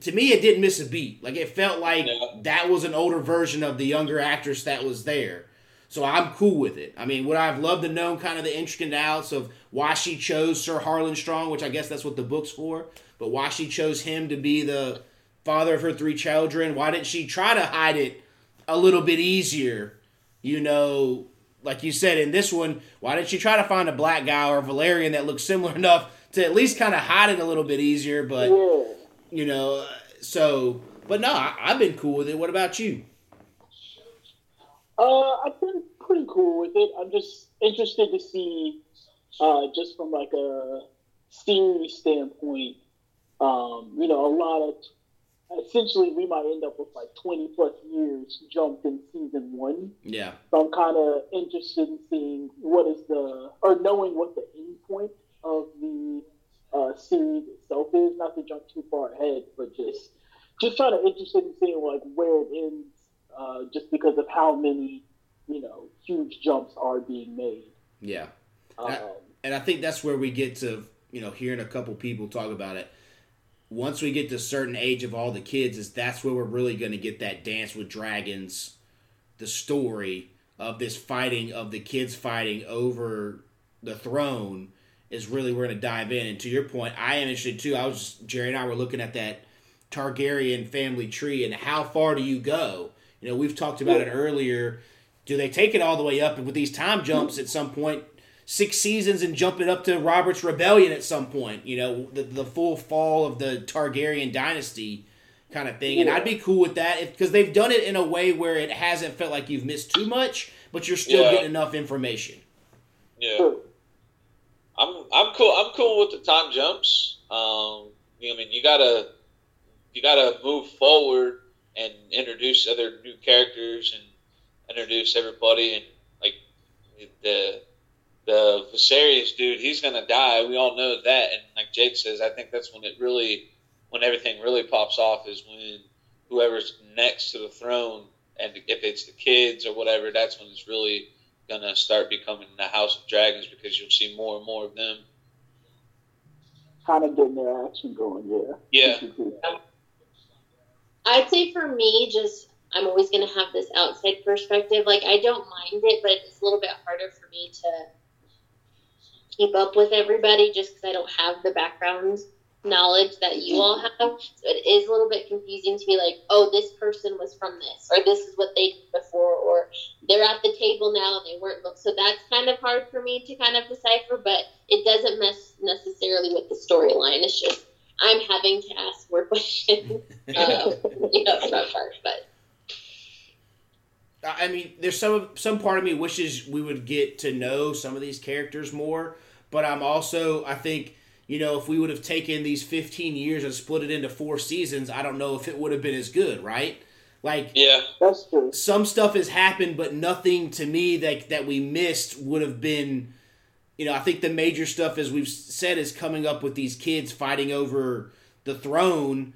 to me it didn't miss a beat like it felt like Yeah. that was an older version of the younger actress that was there so i'm cool with it i mean would i've loved to know kind of the intricate outs of why she chose sir Harwin Strong which i guess that's what the book's for but why she chose him to be the father of her three children why didn't she try to hide it a little bit easier you know like you said in this one why didn't she try to find a black guy or a Valyrian that looks similar enough to at least kind of hide it a little bit easier but yeah. You know so but no I, i've been cool with it what about you Uh, I've been pretty cool with it. I'm just interested to see, uh, just from like a series standpoint, um, you know, a lot of essentially we might end up with like 20 plus years jumped in season one. yeah So I'm kind of interested in seeing what is the, or knowing what the end point of the uh, series itself is. Not to jump too far ahead, but just just kind of interested in seeing like where it ends, uh, just because of how many, you know, huge jumps are being made. yeah Um, and i think that's where we get to you know hearing a couple people talk about it once we get to a certain age of all the kids is that's where we're really going to get that dance with dragons the story of this fighting of the kids fighting over the throne is really we're going to dive in and to your point i am interested too i was jerry and i were looking at that targaryen family tree and how far do you go you know we've talked about it earlier do they take it all the way up and with these time jumps at some point six seasons and jump it up to Robert's Rebellion at some point. You know, the the full fall of the Targaryen dynasty kind of thing, and I'd be cool with that because they've done it in a way where it hasn't felt like you've missed too much, but you're still Yeah. getting enough information. Yeah. I'm I'm cool. I'm cool with the time jumps. Um, you know, I mean, you gotta you gotta move forward and introduce other new characters and introduce everybody and like the the Viserys dude. He's gonna die. We all know that. And like Jake says, I think that's when it really when everything really pops off is when whoever's next to the throne and if it's the kids or whatever, that's when it's really gonna start becoming the House of Dragons because you'll see more and more of them. Kind of getting their action going, yeah. Yeah. I'd say for me, just I'm always going to have this outside perspective. Like I don't mind it, but it's a little bit harder for me to keep up with everybody just because I don't have the background knowledge that you all have. So it is a little bit confusing to be like, oh, this person was from this, or this is what they did before, or they're at the table now and they weren't. So that's kind of hard for me to kind of decipher, but it doesn't mess necessarily with the storyline. It's just I'm having to ask more questions. uh, you know, that part, but I mean, there's some some part of me wishes we would get to know some of these characters more, but I'm also I think you know if we would have taken these 15 years and split it into four seasons, I don't know if it would have been as good, right? Like Yeah, That's true. some stuff has happened, but nothing to me that that we missed would have been. You know, I think the major stuff, as we've said, is coming up with these kids fighting over the throne,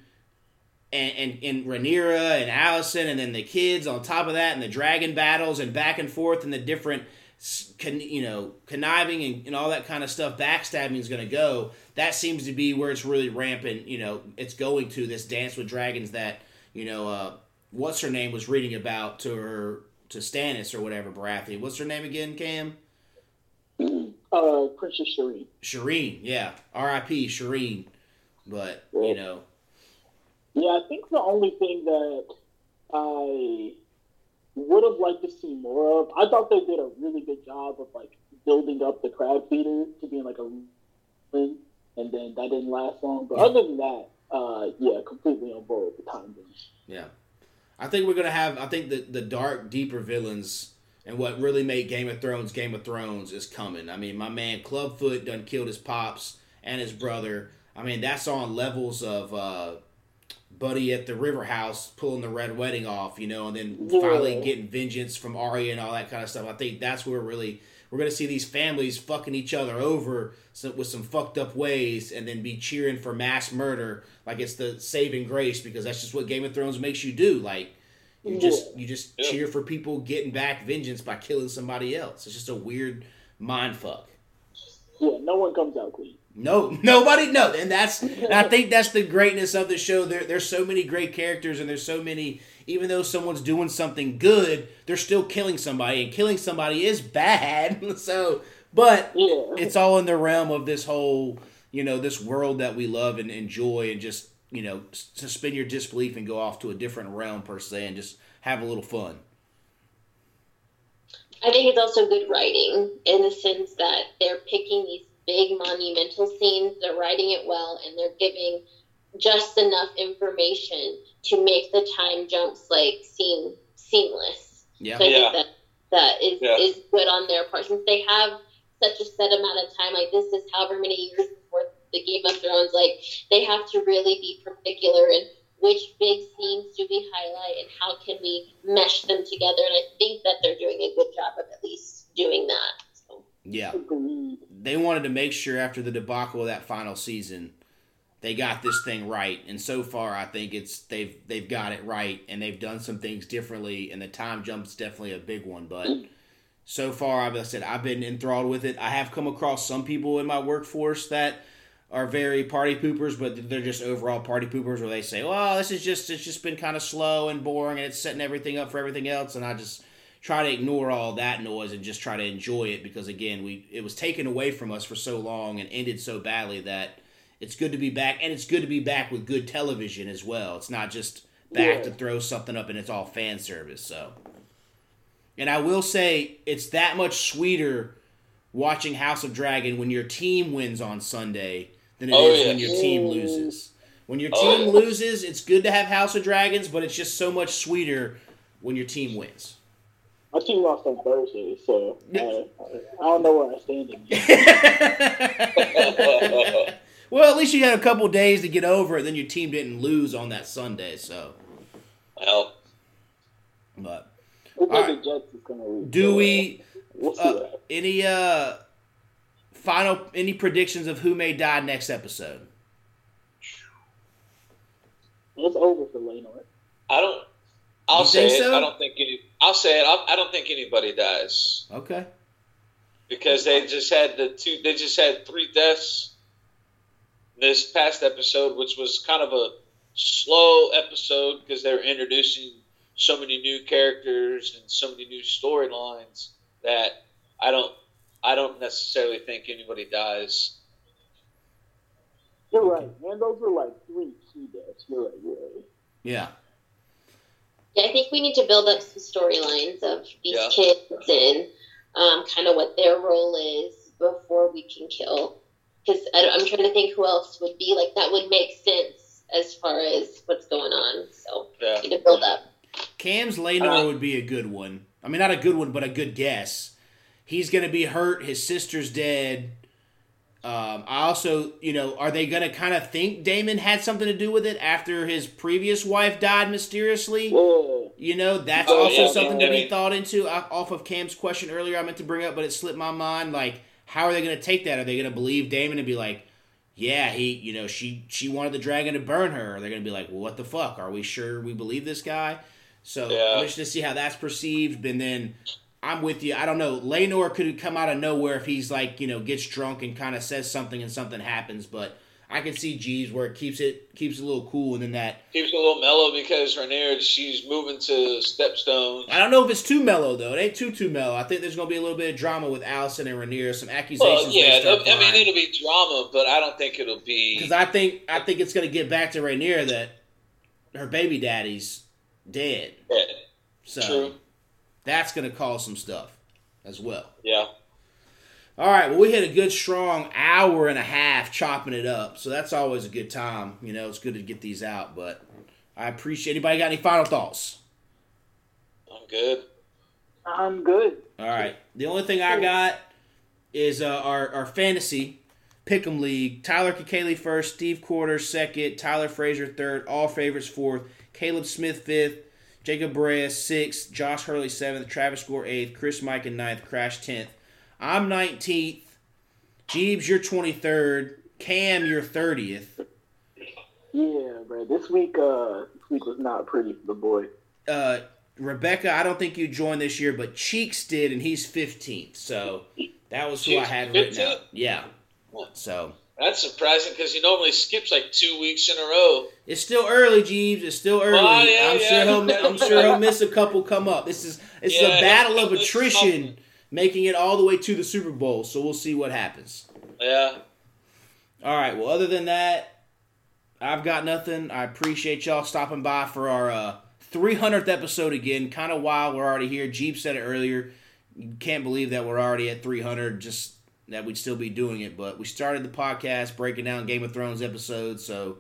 and and, and Rhaenyra and Alicent, and then the kids on top of that, and the dragon battles, and back and forth, and the different, s- con, you know, conniving and, and all that kind of stuff. Backstabbing is going to go. That seems to be where it's really rampant. You know, it's going to this dance with dragons that you know. uh what's her name was reading about to her to Stannis or whatever Baratheon. What's her name again, Cam? Uh, Princess Shireen. Shireen, yeah. R.I.P. Shireen. But you know, Yeah, I think the only thing that I would have liked to see more of, I thought they did a really good job of like building up the crab feeder to being like a ring, and then that didn't last long. But Yeah. other than that, uh, yeah, completely on board with the time jumps. yeah. I think we're gonna have. I think the the dark, deeper villains and what really made Game of Thrones Game of Thrones is coming. I mean, my man Clubfoot done killed his pops and his brother. I mean, that's on levels of. uh Buddy at the River House pulling the Red Wedding off, you know, and then Yeah. finally getting vengeance from Arya and all that kind of stuff. I think that's where really we're gonna see these families fucking each other over with some fucked up ways, and then be cheering for mass murder like it's the saving grace because that's just what Game of Thrones makes you do. Like you just you just Yeah. cheer for people getting back vengeance by killing somebody else. It's just a weird mind fuck. Yeah, no one comes out clean. No, nobody no, and that's and I think that's the greatness of the show. There, there's so many great characters, and there's so many. Even though someone's doing something good, they're still killing somebody, and killing somebody is bad. So, but Yeah, it's all in the realm of this whole, you know, this world that we love and enjoy, and just you know, suspend your disbelief and go off to a different realm per se, and just have a little fun. I think it's also good writing in the sense that they're picking these big monumental scenes, they're writing it well, and they're giving just enough information to make the time jumps like seem seamless. Yeah, So I Yeah. think that that is Yeah. is good on their part since they have such a set amount of time. Like this is however many years before the Game of Thrones. Like they have to really be particular in which big scenes do we highlight and how can we mesh them together. And I think that they're doing a good job of at least doing that. So. yeah. agreed. They wanted to make sure after the debacle of that final season they got this thing right. And so far i think it's they've they've got it right and they've done some things differently and the time jump's definitely a big one. But so far i've I said i've been enthralled with it. I have come across some people in my workforce that are very party poopers but they're just overall party poopers where they say well this is just it's just been kind of slow and boring and it's setting everything up for everything else. And i just try to ignore all that noise and just try to enjoy it because again we it was taken away from us for so long and ended so badly that it's good to be back and it's good to be back with good television as well it's not just back Yeah. to throw something up and it's all fan service so and i will say it's that much sweeter watching House of Dragon when your team wins on Sunday than it oh, is Oh, yeah. when your team loses. When your Oh, team yeah. loses, it's good to have House of Dragons, but it's just so much sweeter when your team wins. My team lost on Thursday, so uh, I don't know where I stand in. well, at least you had a couple days to get over it. Then your team didn't lose on that Sunday. So, well, but Looks right. the Jets is gonna lose. do so, we We'll see uh, what any uh final any predictions of who may die next episode? It's over for Laenor. I don't. I'll You say think it. so? I don't think any. I'll say it. I, I don't think anybody dies Okay. because they just had the two. They just had three deaths this past episode, which was kind of a slow episode because they were introducing so many new characters and so many new storylines that I don't. I don't necessarily think anybody dies. You're right, man. Those were like three key deaths. You're right. You're right. Yeah. Yeah, I think we need to build up some storylines of these Yeah. kids and um, kind of what their role is before we can kill. Because I'm trying to think who else would be like that would make sense as far as what's going on. So Yeah. we need to build up. Cam's Laenor Uh, would be a good one. I mean, not a good one, but a good guess. He's going to be hurt. His sister's dead. Um, I also, you know, are they going to kind of think Daemon had something to do with it after his previous wife died mysteriously? Yeah. You know, that's Oh, also yeah, something I to be thought into. uh, Off of Cam's question earlier, I meant to bring up, but it slipped my mind. Like, how are they going to take that? Are they going to believe Daemon and be like, "Yeah, he, you know, she she wanted the dragon to burn her"? Or they're going to be like, "Well, what the fuck? Are we sure we believe this guy?" So. I'm interested to see how that's perceived. And then I'm with you. I don't know. Laenor could come out of nowhere if he's like, you know, gets drunk and kind of says something and something happens. But I can see Jeebs where it keeps it keeps it a little cool, and then that Keeps it a little mellow because Rhaenyra she's moving to Stepstone. I don't know if it's too mellow though. It ain't too too mellow. I think there's gonna be a little bit of drama with Alicent and Rhaenyra. Some accusations. Well, yeah, I mean it'll be drama, but I don't think it'll be. because I think I think it's gonna get back to Rhaenyra that her baby daddy's dead. Yeah, So True. That's gonna cause some stuff as well. yeah. All right, well we had a good strong hour and a half chopping it up, so that's always a good time. You know, it's good to get these out. But I appreciate. Anybody got any final thoughts? I'm good. I'm good. All right. The only thing I got is uh, our our fantasy pick'em league. Tyler Kikali first, Steve Quarter second, Tyler Frazier third, all favorites fourth, Caleb Smith fifth, Jacob Brea sixth, Josh Hurley seventh, Travis Gore eighth, Chris Mike in ninth, Crash tenth. I'm nineteenth. Jeebs, you're twenty third. Cam, you're thirtieth. Yeah, bro. This week, uh, this week was not pretty for the boy. Uh, Rebekah, I don't think you joined this year, but Cheeks did, and he's fifteenth. So that was who I had written 15th? out. Yeah. So That's surprising because he normally skips like two weeks in a row. It's still early, Jeebs. It's still early. Oh, yeah, I'm yeah. sure he'll. I'm sure he'll miss a couple come up. This is it's Yeah, a battle of attrition, something. making it all the way to the Super Bowl. So we'll see what happens. Yeah. All right. Well, other than that, I've got nothing. I appreciate y'all stopping by for our uh, 300th episode again. Kind of wild. We're already here. Jeep said it earlier. You can't believe that we're already at 300. Just that we'd still be doing it, but we started the podcast breaking down Game of Thrones episodes. So,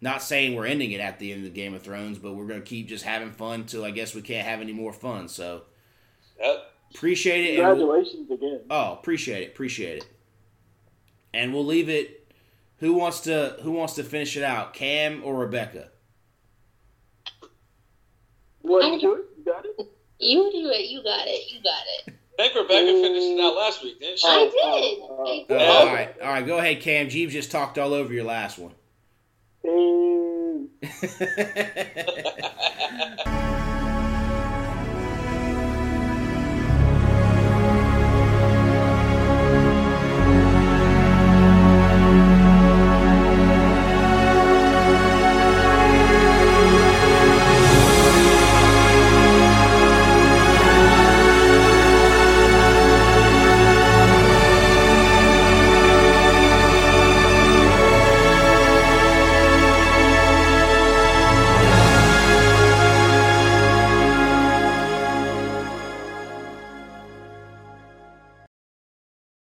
not saying we're ending it at the end of the Game of Thrones, but we're gonna keep just having fun till I guess we can't have any more fun. So, Yep. appreciate it. and we'll- Congratulations again. Oh, appreciate it, appreciate it. And we'll leave it. Who wants to Who wants to finish it out, Cam or Rebekah? What you do it? You got it. You do it. You got it. You got it. I think Rebekah finished it out last week, didn't she? I Oh, did. I Uh, did. all right, all right. Go ahead, Cam. Jeebs just talked all over your last one. Hey.